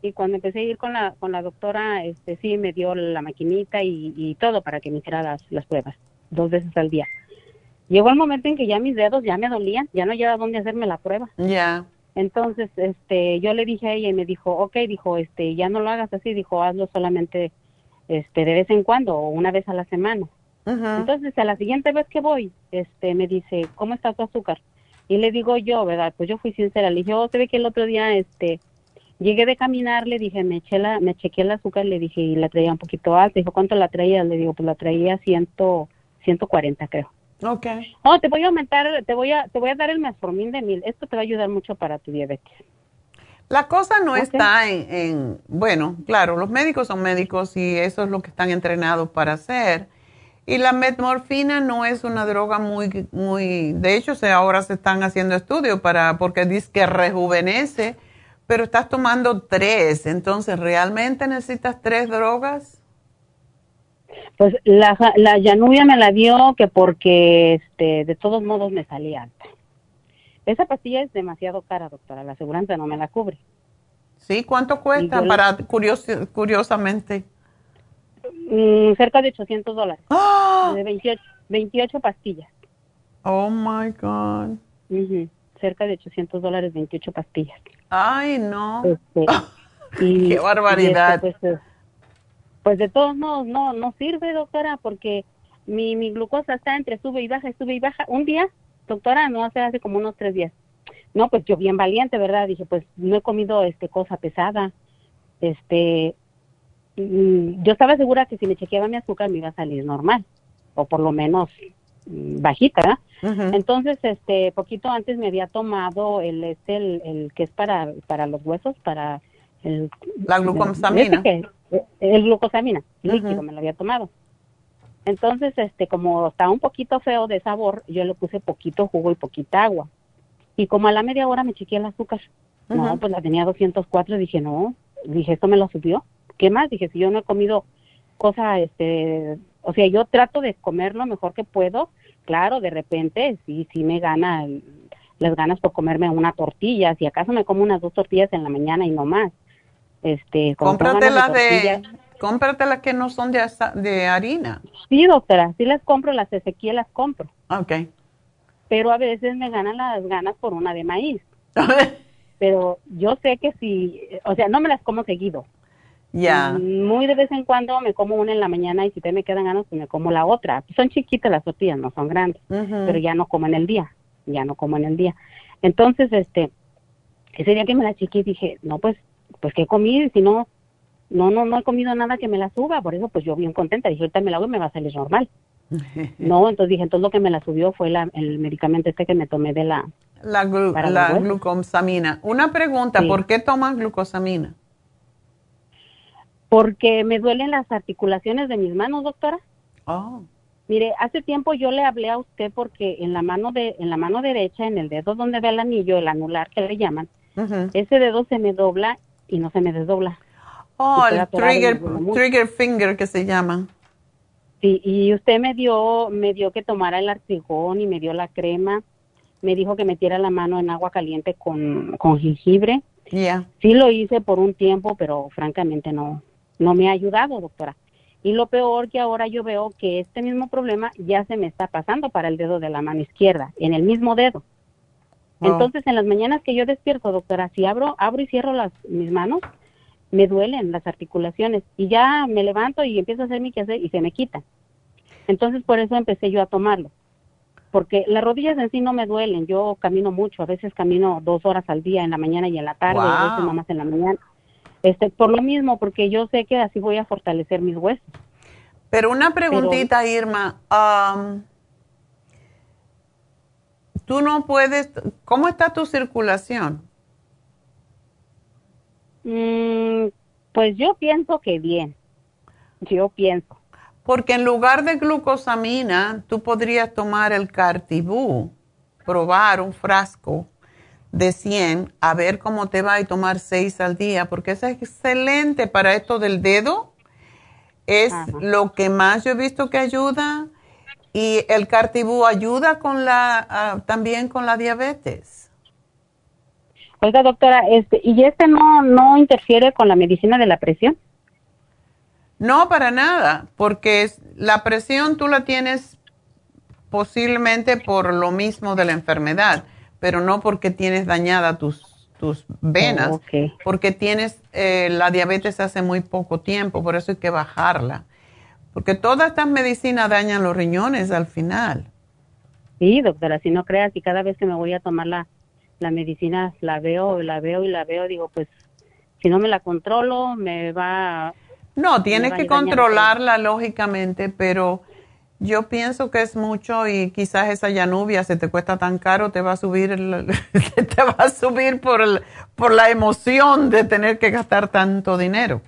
y cuando empecé a ir con la, con la doctora, este, sí me dio la maquinita y, todo para que me hiciera las, las pruebas, dos veces al día. Llegó el momento en que ya mis dedos ya me dolían, ya no llevaba dónde hacerme la prueba. Ya. Entonces, este, yo le dije a ella y me dijo, ok, dijo, este, ya no lo hagas así, dijo, hazlo solamente este, de vez en cuando o una vez a la semana. Entonces, a la siguiente vez que voy, este, me dice, ¿cómo está tu azúcar? Y le digo yo, ¿verdad? Pues yo fui sincera, le dije, oh, se ve que el otro día, este, llegué de caminar, le dije, me eché la, me chequeé el azúcar, le dije, y la traía un poquito alta. Dijo, ¿cuánto la traía? Le digo, pues la traía ciento, 140, creo. Okay. Oh, te voy a aumentar, te voy a, te voy a dar el metformin de mil. Esto te va a ayudar mucho para tu diabetes. La cosa no está en, bueno, claro, los médicos son médicos y eso es lo que están entrenados para hacer. Y la metmorfina no es una droga muy, muy, de hecho ahora se están haciendo estudios para, porque dice que rejuvenece, pero estás tomando tres, entonces ¿realmente necesitas tres drogas? Pues la, la me la dio que porque este, de todos modos me salía alta. Esa pastilla es demasiado cara, doctora. La aseguranza no me la cubre. Sí, ¿cuánto cuesta para curiosamente? Mm, cerca de 800 dólares. ¡Ah! De 28, pastillas. Oh my God. cerca de 800 dólares 28 pastillas. Ay, no. Este, *laughs* y, Qué barbaridad. Pues, eh, pues, de todos modos no no sirve, doctora, porque mi, mi glucosa está entre sube y baja, sube y baja. Un día, doctora, no hace hace como unos tres días. No, pues yo bien valiente, ¿verdad? Dije, pues no he comido este cosa pesada. Este, mm, yo estaba segura que si me chequeaba mi azúcar me iba a salir normal, o por lo menos mm, bajita, Entonces, este, poquito antes me había tomado el, este, el, que es para, para los huesos, para el... La glucosamina. El, glucosamina, líquido, me lo había tomado. Entonces, este, como estaba un poquito feo de sabor, yo le puse poquito jugo y poquita agua. Y como a la media hora me chequeé el azúcar. No, pues la tenía 204 y dije, no, dije, esto me lo subió. ¿Qué más? Dije, si yo no he comido cosa, este, o sea, yo trato de comer lo mejor que puedo. Claro, de repente, sí, sí me gana las ganas por comerme una tortilla. Si acaso me como unas dos tortillas en la mañana y no más. Este, cómprate las de, cómprate las que no son de, de harina. Sí, doctora, sí las compro, las Ezequiel las compro. Ok. Pero a veces me ganan las ganas por una de maíz. *laughs* pero yo sé que si, o sea, no me las como seguido. Ya. Muy de vez en cuando me como una en la mañana y si te me quedan ganas, pues me como la otra. Son chiquitas las tortillas, no son grandes, pero ya no como en el día, ya no como en el día. Entonces, este, ese día que me la chiqué dije, no, pues, pues qué comí, si no, no, no, no he comido nada que me la suba, por eso pues yo bien contenta, dije, ahorita me la hago y me va a salir normal. *laughs* no, entonces dije, entonces lo que me la subió fue la, el medicamento este que me tomé de la... La, glucosamina. Una pregunta, ¿por qué tomas glucosamina? Porque me duelen las articulaciones de mis manos, doctora. Oh. Mire, hace tiempo yo le hablé a usted porque en la mano de en la mano derecha, en el dedo donde ve el anillo, el anular que le llaman, ese dedo se me dobla y no se me desdobla. Oh, el trigger, trigger finger que se llama. Sí, y usted me dio, me dio que tomara el arcigón y me dio la crema. Me dijo que metiera la mano en agua caliente con, con jengibre. Ya. Sí lo hice por un tiempo, pero francamente no, no me ha ayudado, doctora. Y lo peor que ahora yo veo que este mismo problema ya se me está pasando para el dedo de la mano izquierda, en el mismo dedo. Entonces, en las mañanas que yo despierto, doctora, si abro, abro y cierro las, mis manos, me duelen las articulaciones y ya me levanto y empiezo a hacer mi quehacer y se me quita. Entonces por eso empecé yo a tomarlo, porque las rodillas en sí no me duelen, yo camino mucho, a veces camino dos horas al día, en la mañana y en la tarde, a veces nomás en la mañana. Este, por lo mismo, porque yo sé que así voy a fortalecer mis huesos. Pero una preguntita, Irma. tú no puedes, ¿cómo está tu circulación? Mm, pues yo pienso que bien. Yo pienso. Porque en lugar de glucosamina, tú podrías tomar el Cartibú, probar un frasco de 100, a ver cómo te va y tomar 6 al día, porque es excelente para esto del dedo. Es lo que más yo he visto que ayuda. Y el Cartibú ayuda con la, ah, también con la diabetes. Oiga, doctora, este, ¿y este no, no interfiere con la medicina de la presión? No, para nada, porque la presión tú la tienes posiblemente por lo mismo de la enfermedad, pero no porque tienes dañada tus, tus venas, oh, porque tienes eh, la diabetes hace muy poco tiempo, por eso hay que bajarla, porque todas estas medicinas dañan los riñones al final. Sí, doctora, si no creas, y cada vez que me voy a tomar la la medicina la veo, la veo y la veo, digo, pues si no me la controlo, me va... No, tienes que controlarla lógicamente, pero yo pienso que es mucho y quizás esa llanubia se te cuesta tan caro, te va a subir, *laughs* te va a subir por, el, por la emoción de tener que gastar tanto dinero.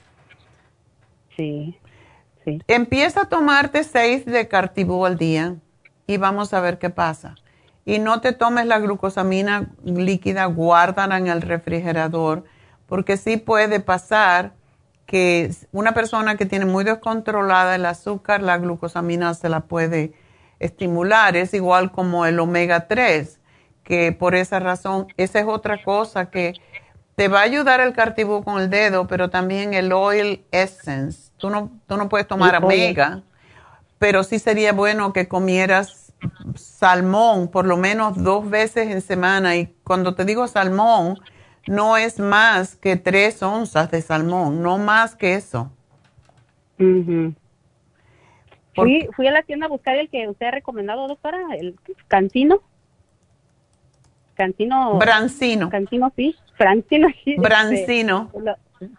Sí, sí. Empieza a tomarte seis de Cartibú al día y vamos a ver qué pasa y no te tomes la glucosamina líquida, guárdala en el refrigerador, porque sí puede pasar que una persona que tiene muy descontrolada el azúcar, la glucosamina se la puede estimular. Es igual como el omega 3, que por esa razón, esa es otra cosa que te va a ayudar el cartibú con el dedo, pero también el oil essence. Tú no, tú no puedes tomar omega, pero sí sería bueno que comieras salmón por lo menos dos veces en semana. Y cuando te digo salmón, no es más que tres onzas de salmón, no más que eso. fui, fui a la tienda a buscar el que usted ha recomendado, doctora, el cancino. Cancino. Brancino. Cancino, sí. Francino. *laughs* Sí, Brancino.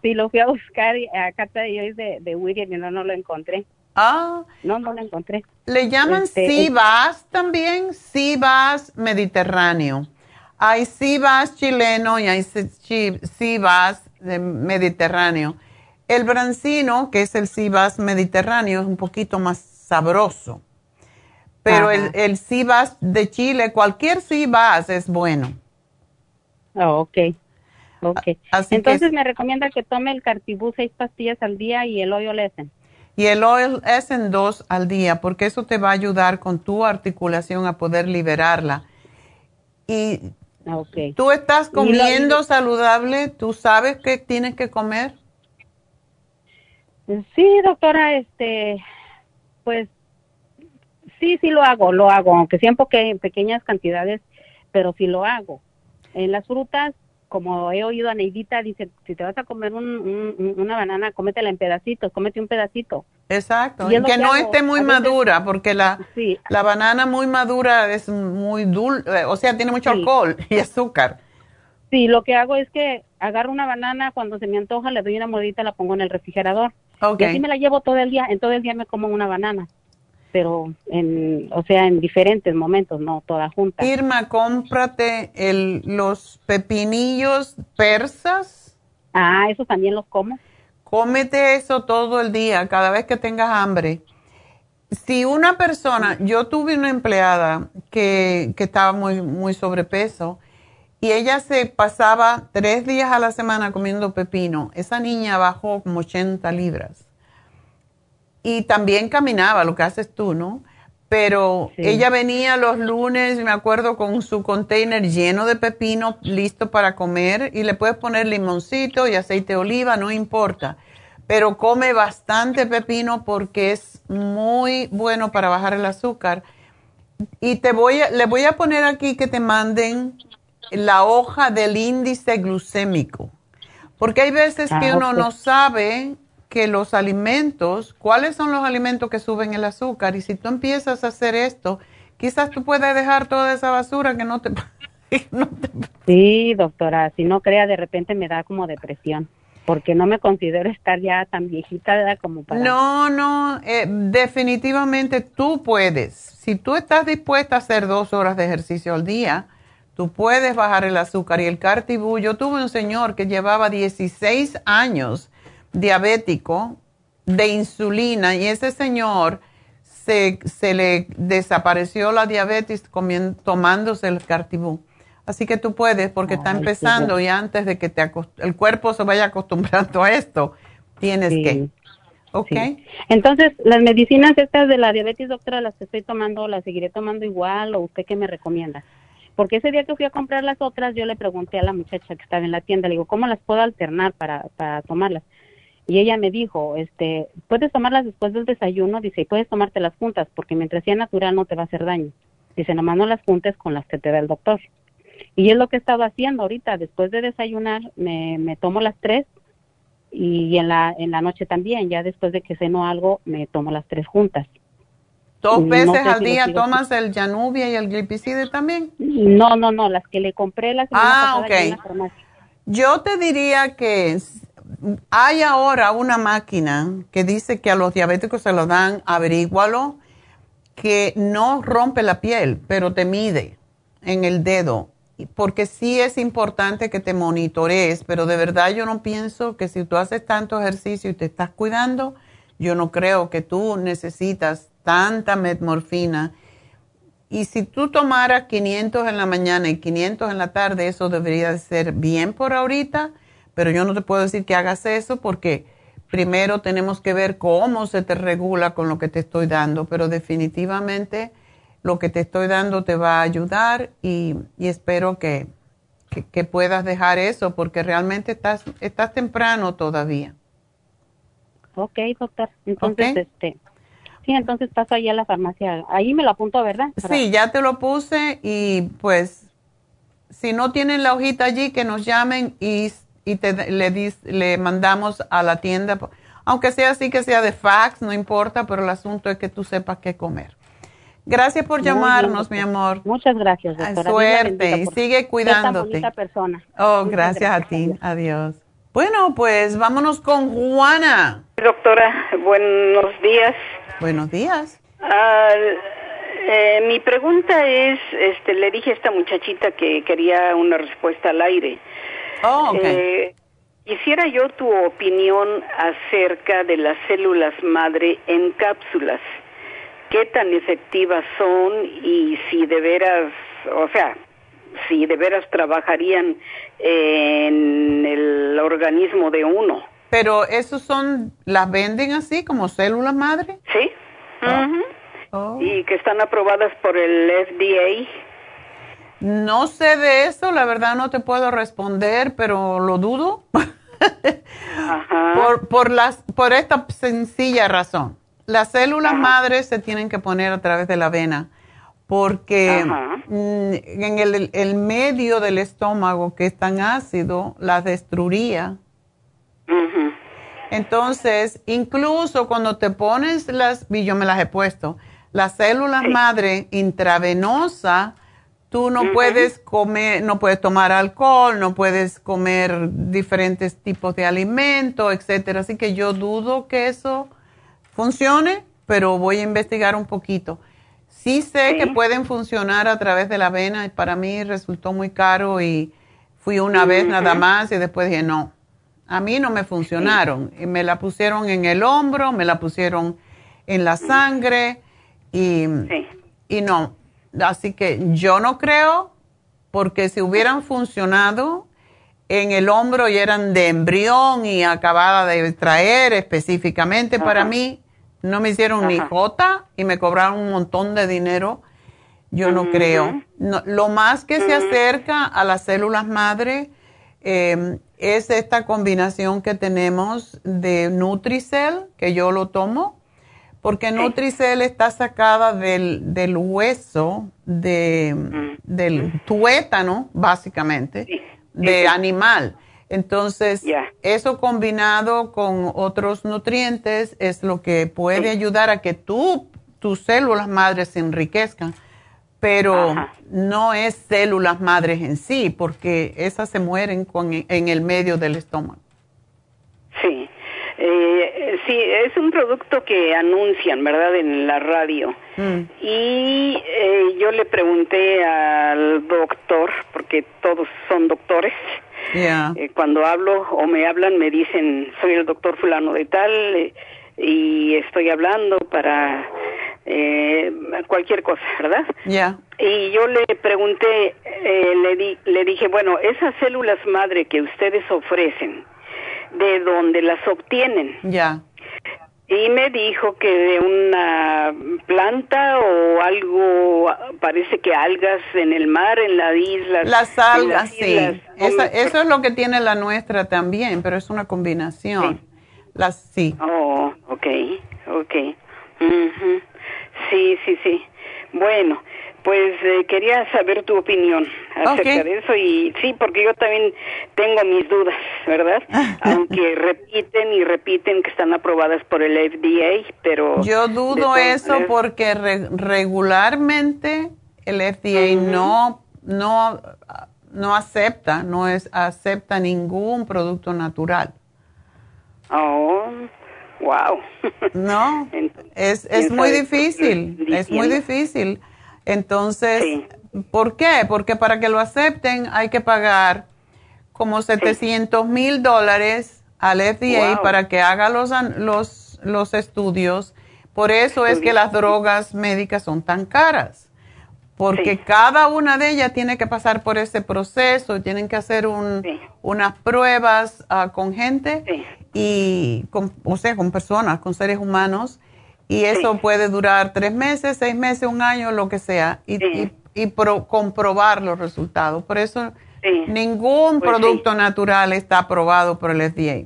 sí, lo fui a buscar acá de, de, de William y no, no lo encontré. Ah. No, no lo encontré. Le llaman este, también, Cibas mediterráneo. Hay Cibas chileno y hay Cibas mediterráneo. El brancino, que es el Cibas mediterráneo, es un poquito más sabroso. Pero el, el Cibas de Chile, cualquier Cibas es bueno. Oh, ok. Ok. Entonces me recomienda que tome el cartibú seis pastillas al día y el hoyo lesen. Y el oil es en dos al día porque eso te va a ayudar con tu articulación a poder liberarla. Y tú estás comiendo saludable, tú sabes qué tienes que comer. Sí, doctora, este, pues sí, sí lo hago, lo hago, aunque siempre que en pequeñas cantidades, pero sí lo hago. En las frutas como he oído a Neidita, dice, si te vas a comer una banana, cómetela en pedacitos, cómete un pedacito. Exacto, y, que, no esté muy madura, porque la, la banana muy madura es muy dulce, eh, o sea, tiene mucho alcohol y azúcar. Sí, lo que hago es que agarro una banana, cuando se me antoja, le doy una mordita, la pongo en el refrigerador. Y así me la llevo todo el día, en todo el día me como una banana pero en, o sea, en diferentes momentos, no todas juntas. Irma, cómprate el, los pepinillos persas. Ah, eso también los como. Cómete eso todo el día, cada vez que tengas hambre. Si una persona, yo tuve una empleada que, que estaba muy, muy sobrepeso y ella se pasaba tres días a la semana comiendo pepino, esa niña bajó como 80 libras y también caminaba, lo que haces tú, ¿no? Pero ella venía los lunes, me acuerdo, con su container lleno de pepino, listo para comer, y le puedes poner limoncito y aceite de oliva, no importa. Pero come bastante pepino porque es muy bueno para bajar el azúcar. Y te voy a, le voy a poner aquí que te manden la hoja del índice glucémico. Porque hay veces que ah, uno no sabe que los alimentos, cuáles son los alimentos que suben el azúcar y si tú empiezas a hacer esto, quizás tú puedas dejar toda esa basura *laughs* que no te... Sí, doctora, si no crea, de repente me da como depresión, porque no me considero estar ya tan viejita como para... No, no, eh, definitivamente tú puedes. Si tú estás dispuesta a hacer dos horas de ejercicio al día, tú puedes bajar el azúcar y el cartibú. Yo tuve un señor que llevaba 16 años diabético de insulina y ese señor se, se le desapareció la diabetes tomándose el cartibú. Así que tú puedes, porque está empezando y antes de que te el cuerpo se vaya acostumbrando a esto, tienes que. ¿Ok? Entonces, las medicinas estas de la diabetes, doctora, las que estoy tomando, ¿las seguiré tomando igual o usted qué me recomienda? Porque ese día que fui a comprar las otras, yo le pregunté a la muchacha que estaba en la tienda, le digo, ¿cómo las puedo alternar para, para tomarlas? Y ella me dijo, este, puedes tomarlas después del desayuno, dice, y puedes tomártelas juntas, porque mientras sea natural no te va a hacer daño. Dice, nomás no las juntes con las que te da el doctor. Y es lo que he estado haciendo ahorita, después de desayunar, me, me tomo las tres y en la, en la noche también, ya después de que ceno algo, me tomo las tres juntas. ¿Dos veces al día tomas el Janubia y el Glipicide también? No, no, no, las que le compré las ah, okay. Yo te diría que hay ahora una máquina que dice que a los diabéticos se lo dan, averígualo, que no rompe la piel, pero te mide en el dedo. Porque sí es importante que te monitorees, pero de verdad yo no pienso que si tú haces tanto ejercicio y te estás cuidando, yo no creo que tú necesitas tanta metmorfina. Y si tú tomaras 500 en la mañana y 500 en la tarde, eso debería ser bien por ahorita pero yo no te puedo decir que hagas eso porque primero tenemos que ver cómo se te regula con lo que te estoy dando, pero definitivamente lo que te estoy dando te va a ayudar y, espero que, puedas dejar eso porque realmente estás, estás temprano todavía. Ok, doctor. Entonces, este... Sí, entonces paso ahí a la farmacia. Ahí me lo apunto, ¿verdad? Sí, ya te lo puse y pues si no tienen la hojita allí, que nos llamen y, y te, le, le mandamos a la tienda. Aunque sea así, que sea de fax, no importa, pero el asunto es que tú sepas qué comer. Gracias por llamarnos, mi amor. Muchas gracias, doctora. Suerte y sigue cuidándote. persona. Oh, gracias, a ti. Adiós. Bueno, pues vámonos con Juana. Doctora, buenos días. Buenos días. Ah, eh, mi pregunta es, este, le dije a esta muchachita que quería una respuesta al aire. Oh, okay. Eh, quisiera yo tu opinión acerca de las células madre en cápsulas qué tan efectivas son y si de veras, o sea, si de veras trabajarían en el organismo de uno. Pero esos son, ¿las venden así como células madre? Sí. Oh. Y que están aprobadas por el FDA. No sé de eso, la verdad no te puedo responder, pero lo dudo. Ajá. Por, por, las, por esta sencilla razón. Las células madres se tienen que poner a través de la vena porque mm, en el, medio del estómago que es tan ácido las destruiría. Entonces, incluso cuando te pones las, y yo me las he puesto, las células madre intravenosa, tú no puedes comer, no puedes tomar alcohol, no puedes comer diferentes tipos de alimentos, etcétera. Así que yo dudo que eso funcione, pero voy a investigar un poquito. Sí sé que pueden funcionar a través de la vena. Para mí resultó muy caro y fui una vez nada más y después dije, no, a mí no me funcionaron. Y me la pusieron en el hombro, me la pusieron en la sangre y, y no. Así que yo no creo, porque si hubieran funcionado en el hombro y eran de embrión y acabada de traer específicamente para mí, no me hicieron ni jota y me cobraron un montón de dinero. Yo no creo. lo más que se acerca a las células madre em, es esta combinación que tenemos de Nutricel, que yo lo tomo, porque Nutricel está sacada del, del hueso de, mm. del tuétano, básicamente, de animal. Entonces, eso combinado con otros nutrientes es lo que puede ayudar a que tú, tus células madres se enriquezcan, pero no es células madres en sí, porque esas se mueren con, en el medio del estómago. Sí, eh, sí, es un producto que anuncian, ¿verdad?, en la radio. Mm. Y eh, yo le pregunté al doctor, porque todos son doctores, eh, cuando hablo o me hablan me dicen soy el doctor fulano de tal eh, y estoy hablando para cualquier cosa, ¿verdad? Y yo le pregunté, le, di, le dije, bueno, esas células madre que ustedes ofrecen, ¿de dónde las obtienen? Ya. Y me dijo que de una planta o algo, parece que algas en el mar, en la isla. Las algas, sí. eso es lo que tiene la nuestra también, pero es una combinación. Sí. Las, sí. Oh, ok, ok. Sí, sí, sí. Bueno, pues eh, quería saber tu opinión acerca de eso y sí, porque yo también tengo mis dudas, ¿verdad? Aunque *laughs* repiten y repiten que están aprobadas por el FDA, pero... Yo dudo eso porque regularmente el FDA no, no, no acepta, no es, acepta ningún producto natural. Oh, wow. No, *laughs* es, es muy difícil, es muy difícil. Entonces, ¿por qué? Porque para que lo acepten hay que pagar como 700 mil dólares al FDA para que haga los, los, los estudios. Por eso es que las drogas médicas son tan caras. Porque cada una de ellas tiene que pasar por ese proceso, tienen que hacer un, unas pruebas ah, con gente y, con, o sea, con personas, con seres humanos y eso puede durar tres meses, seis meses, un año, lo que sea, y, y, comprobar los resultados. Por eso ningún pues producto natural está aprobado por el FDA.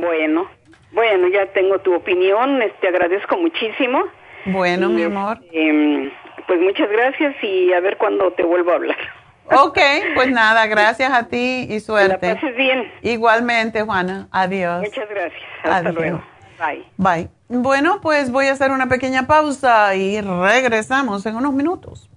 Bueno, Bueno, ya tengo tu opinión, te este, agradezco muchísimo. Bueno, mi amor. Este, pues muchas gracias y a ver cuándo te vuelvo a hablar. Ok, pues nada, gracias a ti y suerte. Que pases bien. Igualmente, Juana. Adiós. Muchas gracias. Hasta luego. Bye. Bye. Bueno, pues voy a hacer una pequeña pausa y regresamos en unos minutos.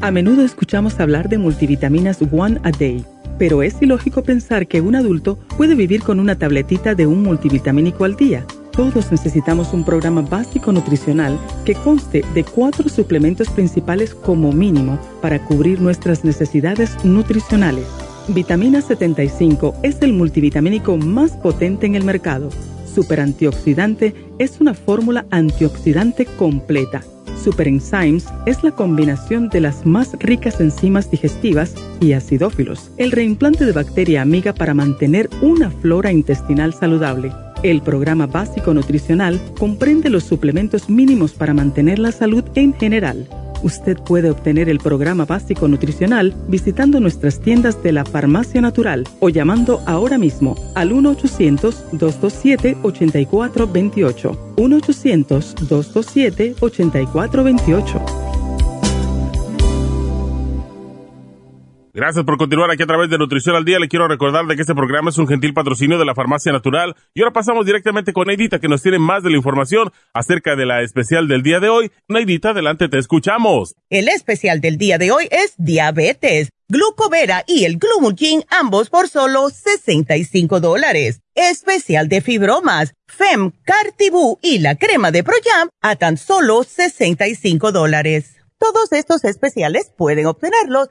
A menudo escuchamos hablar de multivitaminas One a Day, pero es ilógico pensar que un adulto puede vivir con una tabletita de un multivitamínico al día. Todos necesitamos un programa básico nutricional que conste de cuatro suplementos principales como mínimo para cubrir nuestras necesidades nutricionales. Vitamina 75 es el multivitamínico más potente en el mercado. Super antioxidante es una fórmula antioxidante completa Super Enzymes es la combinación de las más ricas enzimas digestivas y acidófilos, el reimplante de bacteria amiga para mantener una flora intestinal saludable. El programa básico nutricional comprende los suplementos mínimos para mantener la salud en general Usted puede obtener el programa básico nutricional visitando nuestras tiendas de la Farmacia Natural o llamando ahora mismo al 1-800-227-8428. 1-800-227-8428. Gracias por continuar aquí a través de Nutrición al Día. Le quiero recordar de que este programa es un gentil patrocinio de la Farmacia Natural. Y ahora pasamos directamente con Neidita, que nos tiene más de la información acerca de la especial del día de hoy. Neidita, adelante, te escuchamos. El especial del día de hoy es diabetes, glucovera y el glumulgin, ambos por solo 65 dólares. Especial de fibromas, FEM, Cartibú y la crema de Proyam a tan solo 65 dólares. Todos estos especiales pueden obtenerlos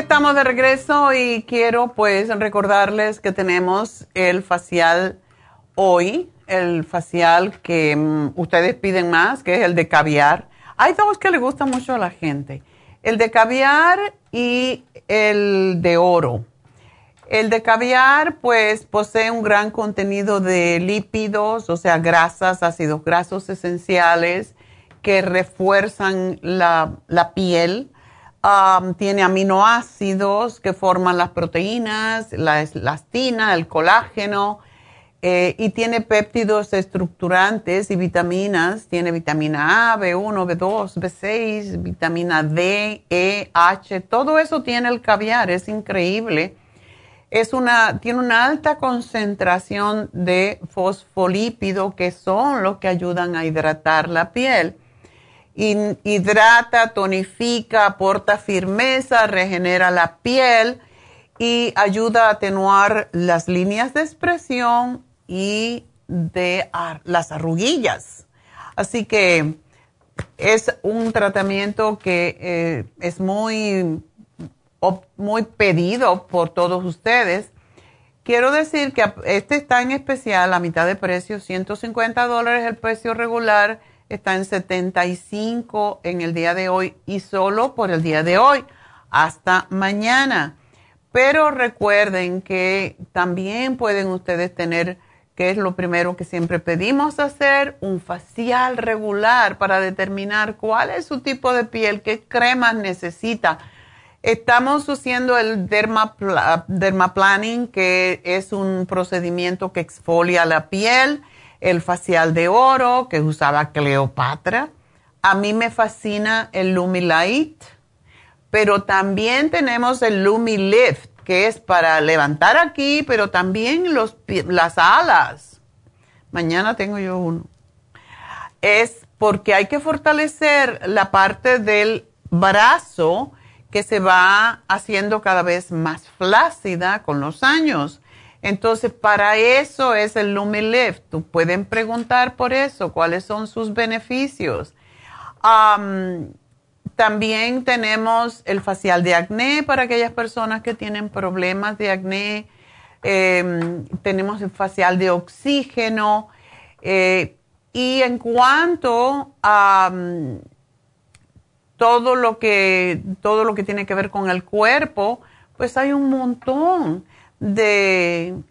Estamos de regreso y quiero pues recordarles que tenemos el facial hoy, el facial que mm, ustedes piden más, que es el de caviar. Hay dos que le gustan mucho a la gente, el de caviar y el de oro. El de caviar pues posee un gran contenido de lípidos, o sea, grasas, ácidos grasos esenciales que refuerzan la, la piel tiene aminoácidos que forman las proteínas, la elastina, el colágeno, eh, y tiene péptidos estructurantes y vitaminas. Tiene vitamina A, B1, B2, B6, vitamina D, E, H. Todo eso tiene el caviar, es increíble. Es una, tiene una alta concentración de fosfolípido que son los que ayudan a hidratar la piel hidrata, tonifica, aporta firmeza, regenera la piel y ayuda a atenuar las líneas de expresión y de las arruguillas. Así que es un tratamiento que eh, es muy, muy pedido por todos ustedes. Quiero decir que este está en especial a mitad de precio, 150 dólares el precio regular está en 75 en el día de hoy y solo por el día de hoy hasta mañana. Pero recuerden que también pueden ustedes tener, que es lo primero que siempre pedimos hacer, un facial regular para determinar cuál es su tipo de piel, qué cremas necesita. Estamos haciendo el dermaplaning, que es un procedimiento que exfolia la piel el facial de oro que usaba Cleopatra. A mí me fascina el Lumi Light, pero también tenemos el Lumi Lift, que es para levantar aquí, pero también los, las alas. Mañana tengo yo uno. Es porque hay que fortalecer la parte del brazo que se va haciendo cada vez más flácida con los años. Entonces, para eso es el Lumilift. Pueden preguntar por eso, cuáles son sus beneficios. también tenemos el facial de acné para aquellas personas que tienen problemas de acné. Em, tenemos el facial de oxígeno. Eh, y en cuanto a todo lo que todo lo que tiene que ver con el cuerpo, pues hay un montón de,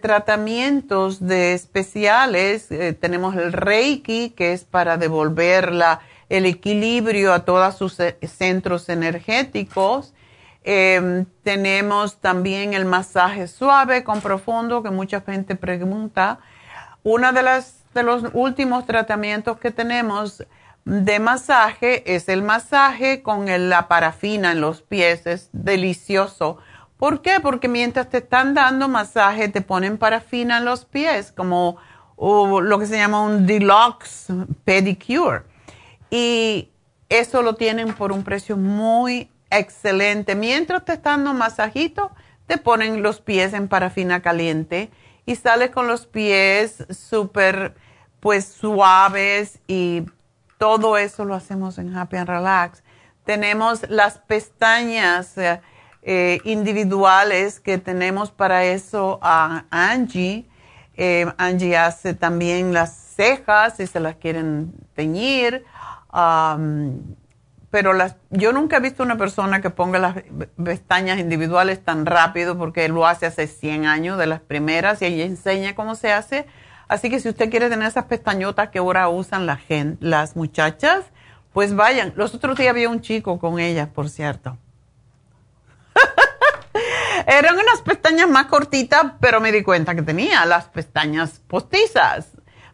tratamientos de especiales. Eh, tenemos el Reiki, que es para devolver el equilibrio a todos sus centros energéticos. Em, tenemos también el masaje suave con profundo, que mucha gente pregunta. Una de de los últimos tratamientos que tenemos de masaje es el masaje con la parafina en los pies. Es delicioso. ¿Por qué? Porque mientras te están dando masaje te ponen parafina en los pies, como lo que se llama un deluxe pedicure. Y eso lo tienen por un precio muy excelente. Mientras te están dando masajito, te ponen los pies en parafina caliente y sales con los pies súper pues suaves y todo eso lo hacemos en Happy and Relax. Tenemos las pestañas eh, eh, individuales que tenemos para eso a Angie. Eh, Angie hace también las cejas si se las quieren teñir. pero las, yo nunca he visto una persona que ponga las pestañas individuales tan rápido porque lo hace hace 100 años de las primeras y ella enseña cómo se hace Así que si usted quiere tener esas pestañotas que ahora usan la gente, las muchachas, pues vayan. Los otros días había un chico con ellas, por cierto. *laughs* Eran unas pestañas más cortitas, pero me di cuenta que tenía las pestañas postizas,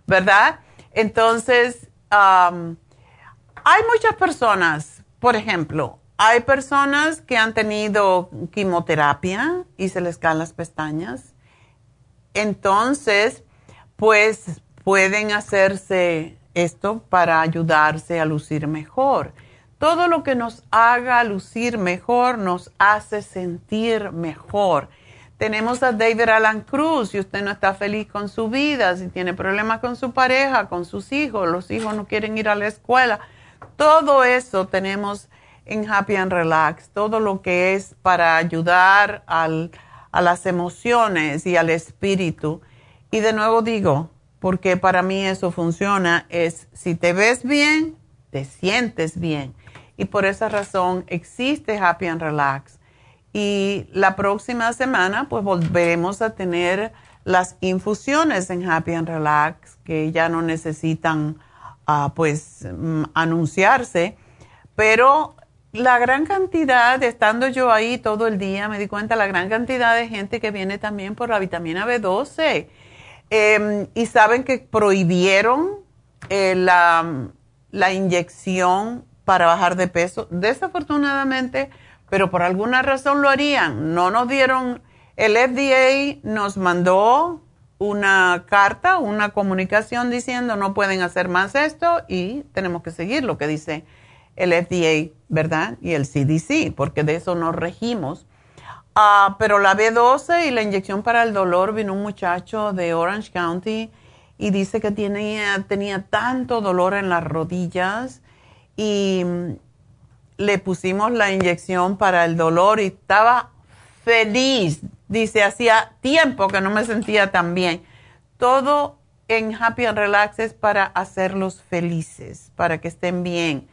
¿verdad? Entonces, hay muchas personas, por ejemplo, hay personas que han tenido quimioterapia y se les caen las pestañas. Entonces, pues pueden hacerse esto para ayudarse a lucir mejor. Todo lo que nos haga lucir mejor nos hace sentir mejor. Tenemos a David Alan Cruz, si usted no está feliz con su vida, si tiene problemas con su pareja, con sus hijos, los hijos no quieren ir a la escuela, todo eso tenemos en Happy and Relax, todo lo que es para ayudar a las emociones y al espíritu y de nuevo digo, porque para mí eso funciona, es si te ves bien, te sientes bien. Y por esa razón existe Happy and Relax. Y la próxima semana pues volveremos a tener las infusiones en Happy and Relax que ya no necesitan ah, pues mm, anunciarse. Pero la gran cantidad, estando yo ahí todo el día, me di cuenta la gran cantidad de gente que viene también por la vitamina B12 Em, y saben que prohibieron eh, la, la inyección para bajar de peso. Desafortunadamente, pero por alguna razón lo harían. No nos dieron, el FDA nos mandó una carta, una comunicación diciendo no pueden hacer más esto y tenemos que seguir lo que dice el FDA, ¿verdad? Y el CDC, porque de eso nos regimos. Ah, pero la B12 y la inyección para el dolor vino un muchacho de Orange County y dice que tenía, tenía tanto dolor en las rodillas y le pusimos la inyección para el dolor y estaba feliz. Dice, hacía tiempo que no me sentía tan bien. Todo en Happy and Relax es para hacerlos felices, para que estén bien.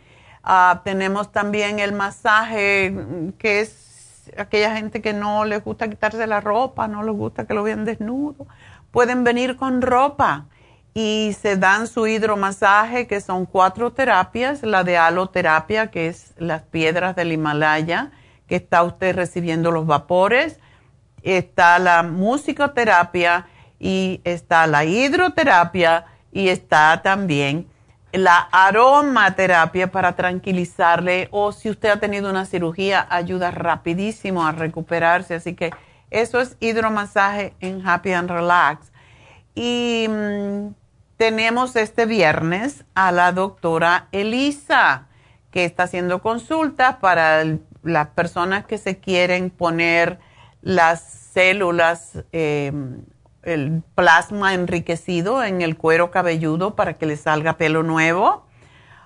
Ah, tenemos también el masaje que es aquella gente que no les gusta quitarse la ropa, no les gusta que lo vean desnudo, pueden venir con ropa y se dan su hidromasaje, que son cuatro terapias, la de aloterapia, que es las piedras del Himalaya, que está usted recibiendo los vapores, está la musicoterapia y está la hidroterapia y está también la aromaterapia para tranquilizarle o si usted ha tenido una cirugía, ayuda rapidísimo a recuperarse. Así que eso es hidromasaje en Happy and Relax. Y mm, tenemos este viernes a la doctora Elisa, que está haciendo consultas para las personas que se quieren poner las células, em, el plasma enriquecido en el cuero cabelludo para que le salga pelo nuevo.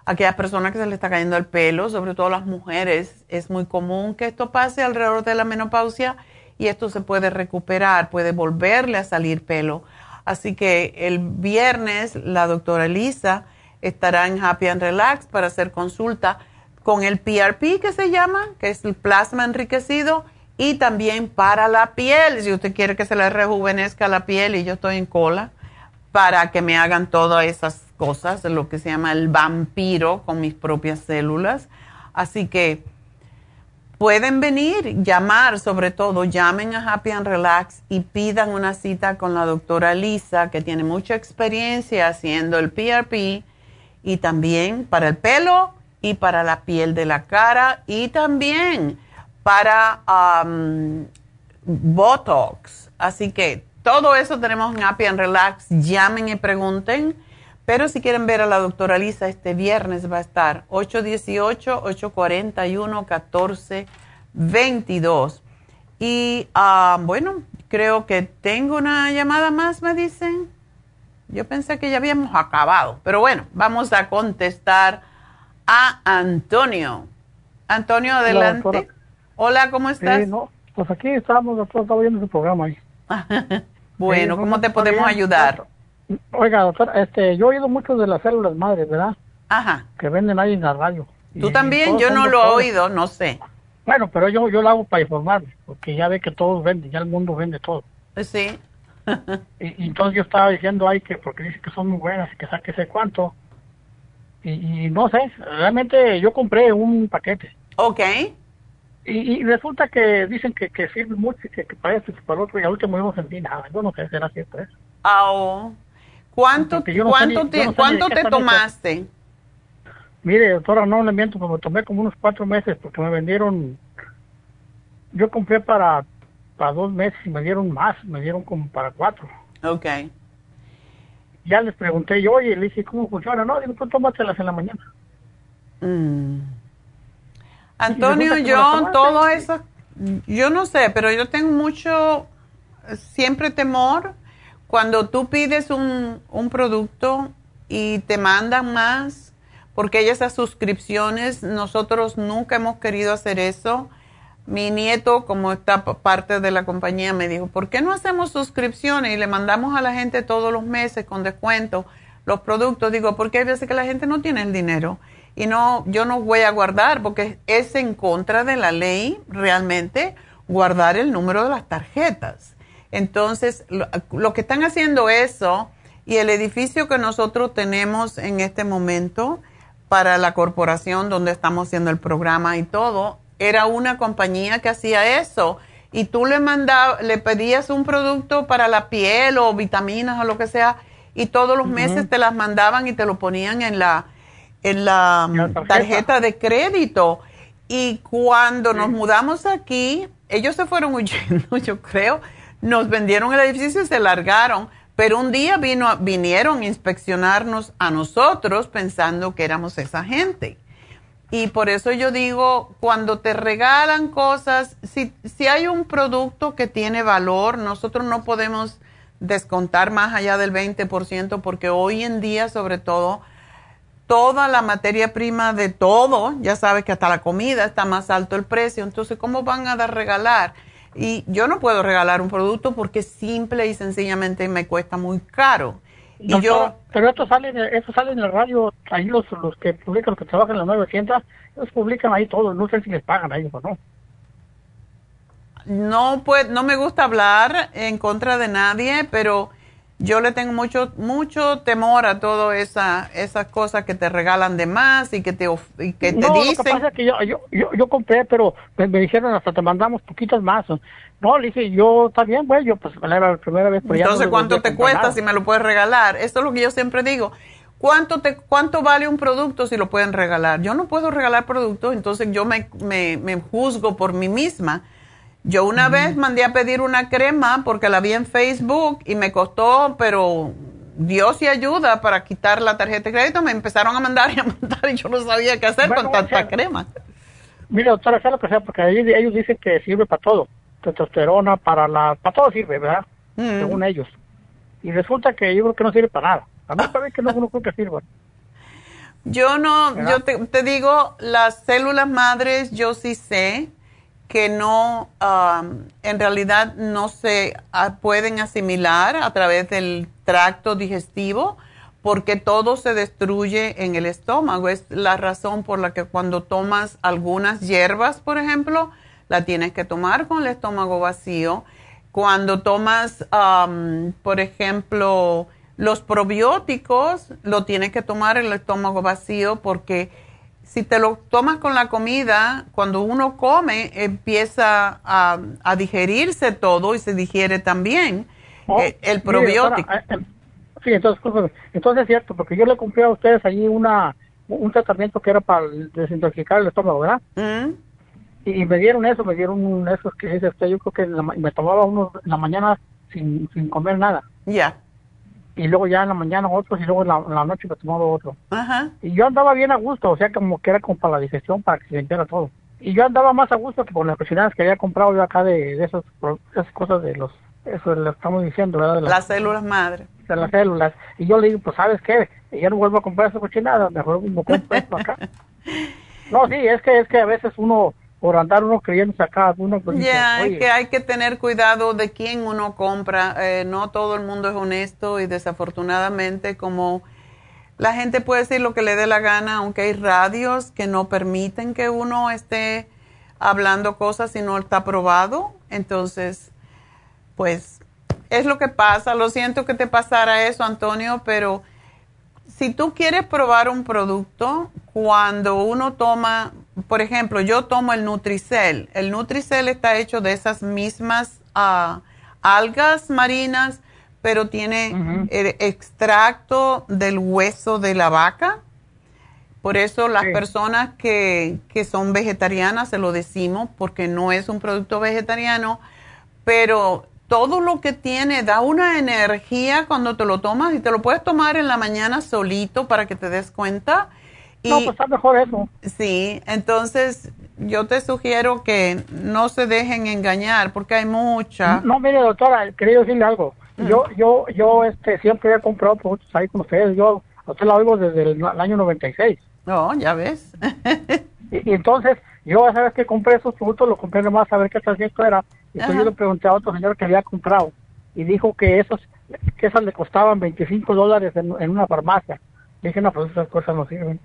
Aquellas personas que se le está cayendo el pelo, sobre todo las mujeres, es muy común que esto pase alrededor de la menopausia y esto se puede recuperar, puede volverle a salir pelo. Así que el viernes la doctora Elisa estará en Happy and Relax para hacer consulta con el PRP que se llama, que es el plasma enriquecido, y también para la piel, si usted quiere que se le rejuvenezca la piel y yo estoy en cola, para que me hagan todas esas cosas, lo que se llama el vampiro con mis propias células. Así que pueden venir, llamar sobre todo, llamen a Happy and Relax y pidan una cita con la doctora Lisa, que tiene mucha experiencia haciendo el PRP y también para el pelo y para la piel de la cara y también para um, Botox. Así que todo eso tenemos en Happy and Relax. Llamen y pregunten. Pero si quieren ver a la doctora Lisa, este viernes va a estar 818-841-1422. Y ah, bueno, creo que tengo una llamada más, me dicen. Yo pensé que ya habíamos acabado. Pero bueno, vamos a contestar a Antonio. Antonio, adelante. Hola, ¿cómo estás? no, pues aquí estamos, doctor, estaba viendo su programa ahí. *laughs* bueno, ¿cómo te podemos ayudar? Oiga, doctor, este, yo he oído mucho de las células madres, ¿verdad? Ajá. Que venden ahí en la radio. ¿Tú también? Yo no lo he oído, no sé. Bueno, pero yo, yo lo hago para informarme, porque ya ve que todos venden, ya el mundo vende todo. Pues sí. *laughs* y, entonces yo estaba diciendo ahí que, porque dice que son muy buenas y que saque sé cuánto. Y, no sé, realmente yo compré un paquete. Ok. Y, resulta que dicen que, que sirve mucho y que, que para esto y para otro, y al último no sentí nada. Yo no sé, será cierto eso. Ah, ¿Cuánto, ¿cuánto te, ¿cuánto te tomaste? Mire, doctora, no le miento, pero me tomé como unos cuatro meses porque me vendieron. Yo compré para, para dos meses y me dieron más, me dieron como para cuatro. Ok. Ya les pregunté yo, oye, le dije, ¿cómo funciona? No, digo, tú tómatelas en la mañana. Mm. Antonio, yo, todo eso, yo no sé, pero yo tengo mucho, siempre temor cuando tú pides un, un producto y te mandan más, porque esas suscripciones, nosotros nunca hemos querido hacer eso. Mi nieto, como está parte de la compañía, me dijo, ¿por qué no hacemos suscripciones y le mandamos a la gente todos los meses con descuento los productos? Digo, porque hay veces que la gente no tiene el dinero y no, yo no voy a guardar porque es en contra de la ley realmente guardar el número de las tarjetas. Entonces, lo, que están haciendo eso y el edificio que nosotros tenemos en este momento para la corporación donde estamos haciendo el programa y todo, era una compañía que hacía eso. Y tú le mandabas, le pedías un producto para la piel o vitaminas o lo que sea, y todos los meses te las mandaban y te lo ponían en la, en la, tarjeta. de crédito. Y cuando nos mudamos aquí, ellos se fueron huyendo, *laughs* yo creo, nos vendieron el edificio y se largaron. Pero un día vino, vinieron a inspeccionarnos a nosotros pensando que éramos esa gente. Y por eso yo digo, cuando te regalan cosas, si, si hay un producto que tiene valor, nosotros no podemos descontar más allá del 20% porque hoy en día, sobre todo, toda la materia prima de todo, ya sabes que hasta la comida está más alto el precio, entonces, ¿cómo van a dar regalar? Y yo no puedo regalar un producto porque simple y sencillamente me cuesta muy caro. y yo, pero esto sale, esto sale en la radio, ahí los, los que publican, los que trabajan en la 900, ellos publican ahí todo, no sé si les pagan a ellos o no. No, pues, no me gusta hablar en contra de nadie, pero yo le tengo mucho mucho temor a todas esa, esas cosas que te regalan de más y que te, y que te no, dicen. Lo que pasa es que yo, yo, yo, compré, pero me, dijeron hasta te mandamos poquitos más. No, le dije, yo, está bien, güey, yo pues la primera vez. Entonces, ¿cuánto te cuesta si me lo puedes regalar? Eso es lo que yo siempre digo. ¿cuánto, te, ¿cuánto vale un producto si lo pueden regalar? Yo no puedo regalar productos, entonces yo me, me, juzgo por mí misma. Yo una vez mandé a pedir una crema porque la vi en Facebook y me costó, pero Dios y ayuda para quitar la tarjeta de crédito. Me empezaron a mandar y a mandar y yo no sabía qué hacer con tanta crema. Mira, doctora, sea lo que sea, porque ellos dicen que sirve para todo. Testosterona, para la, para todo sirve, ¿verdad? Mm. Según ellos. Y resulta que yo creo que no sirve para nada. A mí parece que no, no creo que sirva. Yo no, yo te, digo, las células madres, yo sí sé que no, en realidad no se pueden asimilar a través del tracto digestivo porque todo se destruye en el estómago. Es la razón por la que cuando tomas algunas hierbas, por ejemplo, la tienes que tomar con el estómago vacío. Cuando tomas, por ejemplo, los probióticos, lo tienes que tomar en el estómago vacío porque si te lo tomas con la comida, cuando uno come, empieza a, digerirse todo y se digiere también oh, eh, el probiótico. Eh, eh, Sí, entonces, entonces es cierto, porque yo le compré a ustedes allí una, un tratamiento que era para desintoxicar el estómago, ¿verdad? Mm. Y, me dieron eso, me dieron esos que dice usted, yo creo que me tomaba uno en la mañana sin, sin comer nada. Ya. Y luego ya en la mañana otros y luego en la, noche me tomaba otro. Ajá. Y yo andaba bien a gusto, o sea, como que era como para la digestión, para que se limpiara todo. Y yo andaba más a gusto que con las cocinadas que había comprado yo acá de, de esas cosas de los eso lo estamos diciendo, ¿verdad? las, células madre. De las células. Y yo le digo, pues, ¿sabes qué? Ya no vuelvo a comprar esa cochinada, mejor me compro esto acá. *laughs* no, sí, es que, es que a veces uno, por andar uno creyendo acá, uno pues Ya, que hay que tener cuidado de quién uno compra. Eh, no todo el mundo es honesto y desafortunadamente como... La gente puede decir lo que le dé la gana, aunque hay radios que no permiten que uno esté hablando cosas si no está probado. Entonces, pues es lo que pasa. Lo siento que te pasara eso, Antonio, pero si tú quieres probar un producto, cuando uno toma, por ejemplo, yo tomo el Nutricel. El Nutricel está hecho de esas mismas ah, algas marinas, pero tiene el extracto del hueso de la vaca. Por eso las personas que, que son vegetarianas se lo decimos, porque no es un producto vegetariano, pero todo lo que tiene da una energía cuando te lo tomas y te lo puedes tomar en la mañana solito para que te des cuenta. Y, no, pues está mejor eso. Sí, entonces yo te sugiero que no se dejen engañar porque hay mucha. No, mire, doctora, quería decirle algo. Mm. Yo, yo, yo este, siempre he comprado productos ahí con ustedes. Yo, usted lo oigo desde el, año 96. No, ya ves. *laughs* y, y, entonces, yo a saber que compré esos productos, lo compré nomás a ver qué tal cierto era entonces yo le pregunté a otro señor que había comprado y dijo que esos que esas le costaban 25 dólares en, una farmacia. dije, no, pues esas cosas no sirven.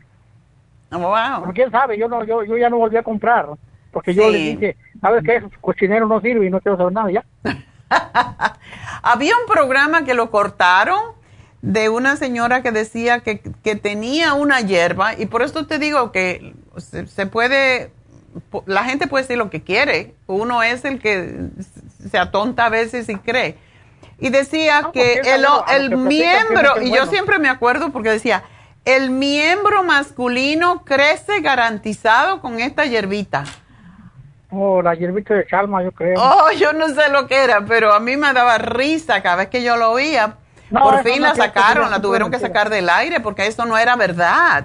Oh, wow. Quién sabe, yo no yo, yo ya no volví a comprar. Porque yo le dije, ¿sabes qué? Cochinero no sirve y no quiero saber nada ya. *laughs* Había un programa que lo cortaron de una señora que decía que, que tenía una hierba y por esto te digo que se puede la gente puede decir lo que quiere, uno es el que se atonta a veces y cree. Y decía que el, el miembro, y yo siempre me acuerdo porque decía, el miembro masculino crece garantizado con esta hierbita. Oh, la hierbita de calma, yo creo. Oh, yo no sé lo que era, pero a mí me daba risa cada vez que yo lo oía. Por fin la sacaron, la tuvieron que sacar del aire porque eso no era verdad.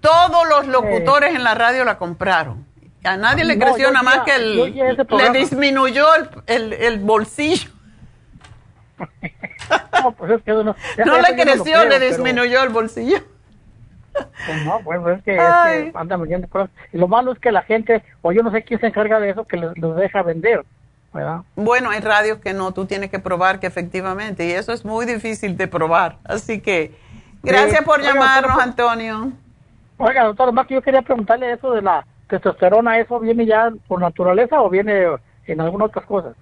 Todos los locutores en la radio la compraron. A nadie le creció nada más que el, le disminuyó el, el, bolsillo. *laughs* no, pues es que no, *laughs* no le creció, le disminuyó el bolsillo. Pues no, bueno, es que, es que anda vendiendo cosas. Y lo malo es que la gente, o yo no sé quién se encarga de eso, que los deja vender. ¿verdad? Bueno, hay radios que no, tú tienes que probar que efectivamente, y eso es muy difícil de probar. Así que, gracias por llamarnos, Antonio. Oiga, doctor, más que yo quería preguntarle eso de la testosterona, ¿eso viene ya por naturaleza o viene en algunas otras cosas?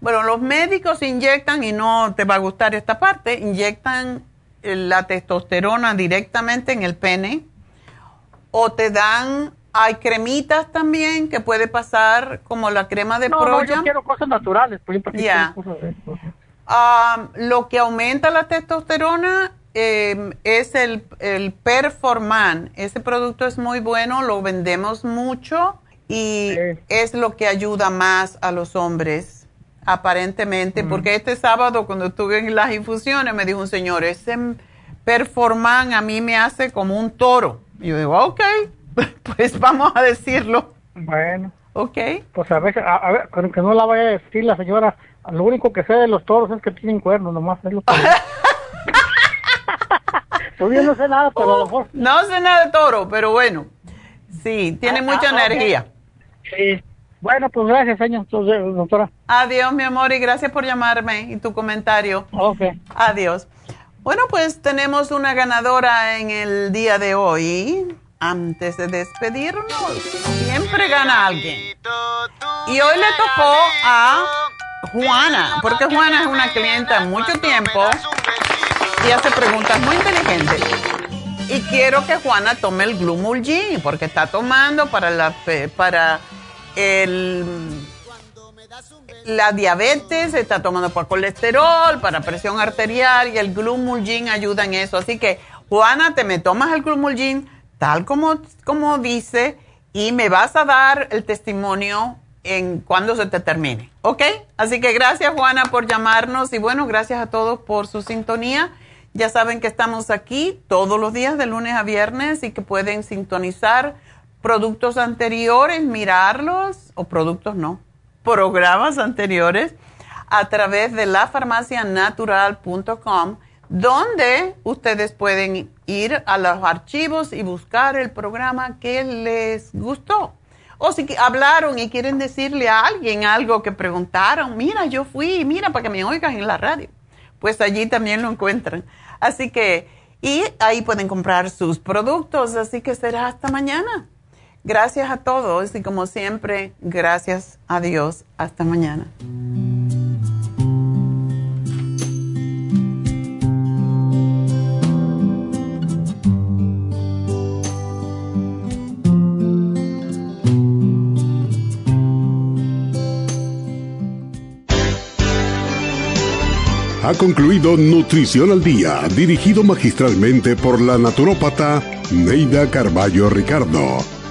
Bueno, los médicos inyectan, y no te va a gustar esta parte, inyectan la testosterona directamente en el pene o te dan, hay cremitas también que puede pasar como la crema de no, No, yo quiero cosas naturales, por ejemplo. Ah, lo que aumenta la testosterona em, es el, el Performan. Ese producto es muy bueno, lo vendemos mucho y es lo que ayuda más a los hombres, aparentemente, porque este sábado cuando estuve en las infusiones me dijo un señor, ese Performan a mí me hace como un toro. Y yo digo, ok, *laughs* pues vamos a decirlo. Bueno. Ok. Pues a ver, a, ver, que no la vaya a decir la señora, lo único que sé de los toros es que tienen cuernos, nomás es lo que... Todavía *laughs* no sé nada, pero a lo mejor... No sé nada de toro, pero bueno, sí, tiene ah, mucha ah, energía. Sí. Bueno, pues gracias, señor, doctora. Adiós, mi amor, y gracias por llamarme y tu comentario. Ok. Adiós. Bueno, pues tenemos una ganadora en el día de hoy. Antes de despedirnos, siempre gana alguien. Y hoy le tocó a Juana, porque Juana es una clienta mucho tiempo y hace preguntas muy inteligentes. Y quiero que Juana tome el Glumulgin, porque está tomando para la para la diabetes, está tomando por colesterol, para presión arterial y el Glumulgin ayuda en eso. Así que, Juana, te me tomas el Glumulgin tal como, como dice y me vas a dar el testimonio en cuando se te termine. ¿Ok? Así que gracias, Juana, por llamarnos y bueno, gracias a todos por su sintonía. Ya saben que estamos aquí todos los días de lunes a viernes y que pueden sintonizar productos anteriores, mirarlos, o productos no, programas anteriores a través de lafarmacianatural.com, donde ustedes pueden ir a los archivos y buscar el programa que les gustó. O si hablaron y quieren decirle a alguien algo que preguntaron, mira, yo fui, mira, para que me oigan en la radio. Pues allí también lo encuentran. Así que, y ahí pueden comprar sus productos. Así que será hasta mañana. Gracias a todos y como siempre, gracias a Dios. Hasta mañana. Ha concluido Nutrición al Día, dirigido magistralmente por la naturópata Neida Carballo Ricardo.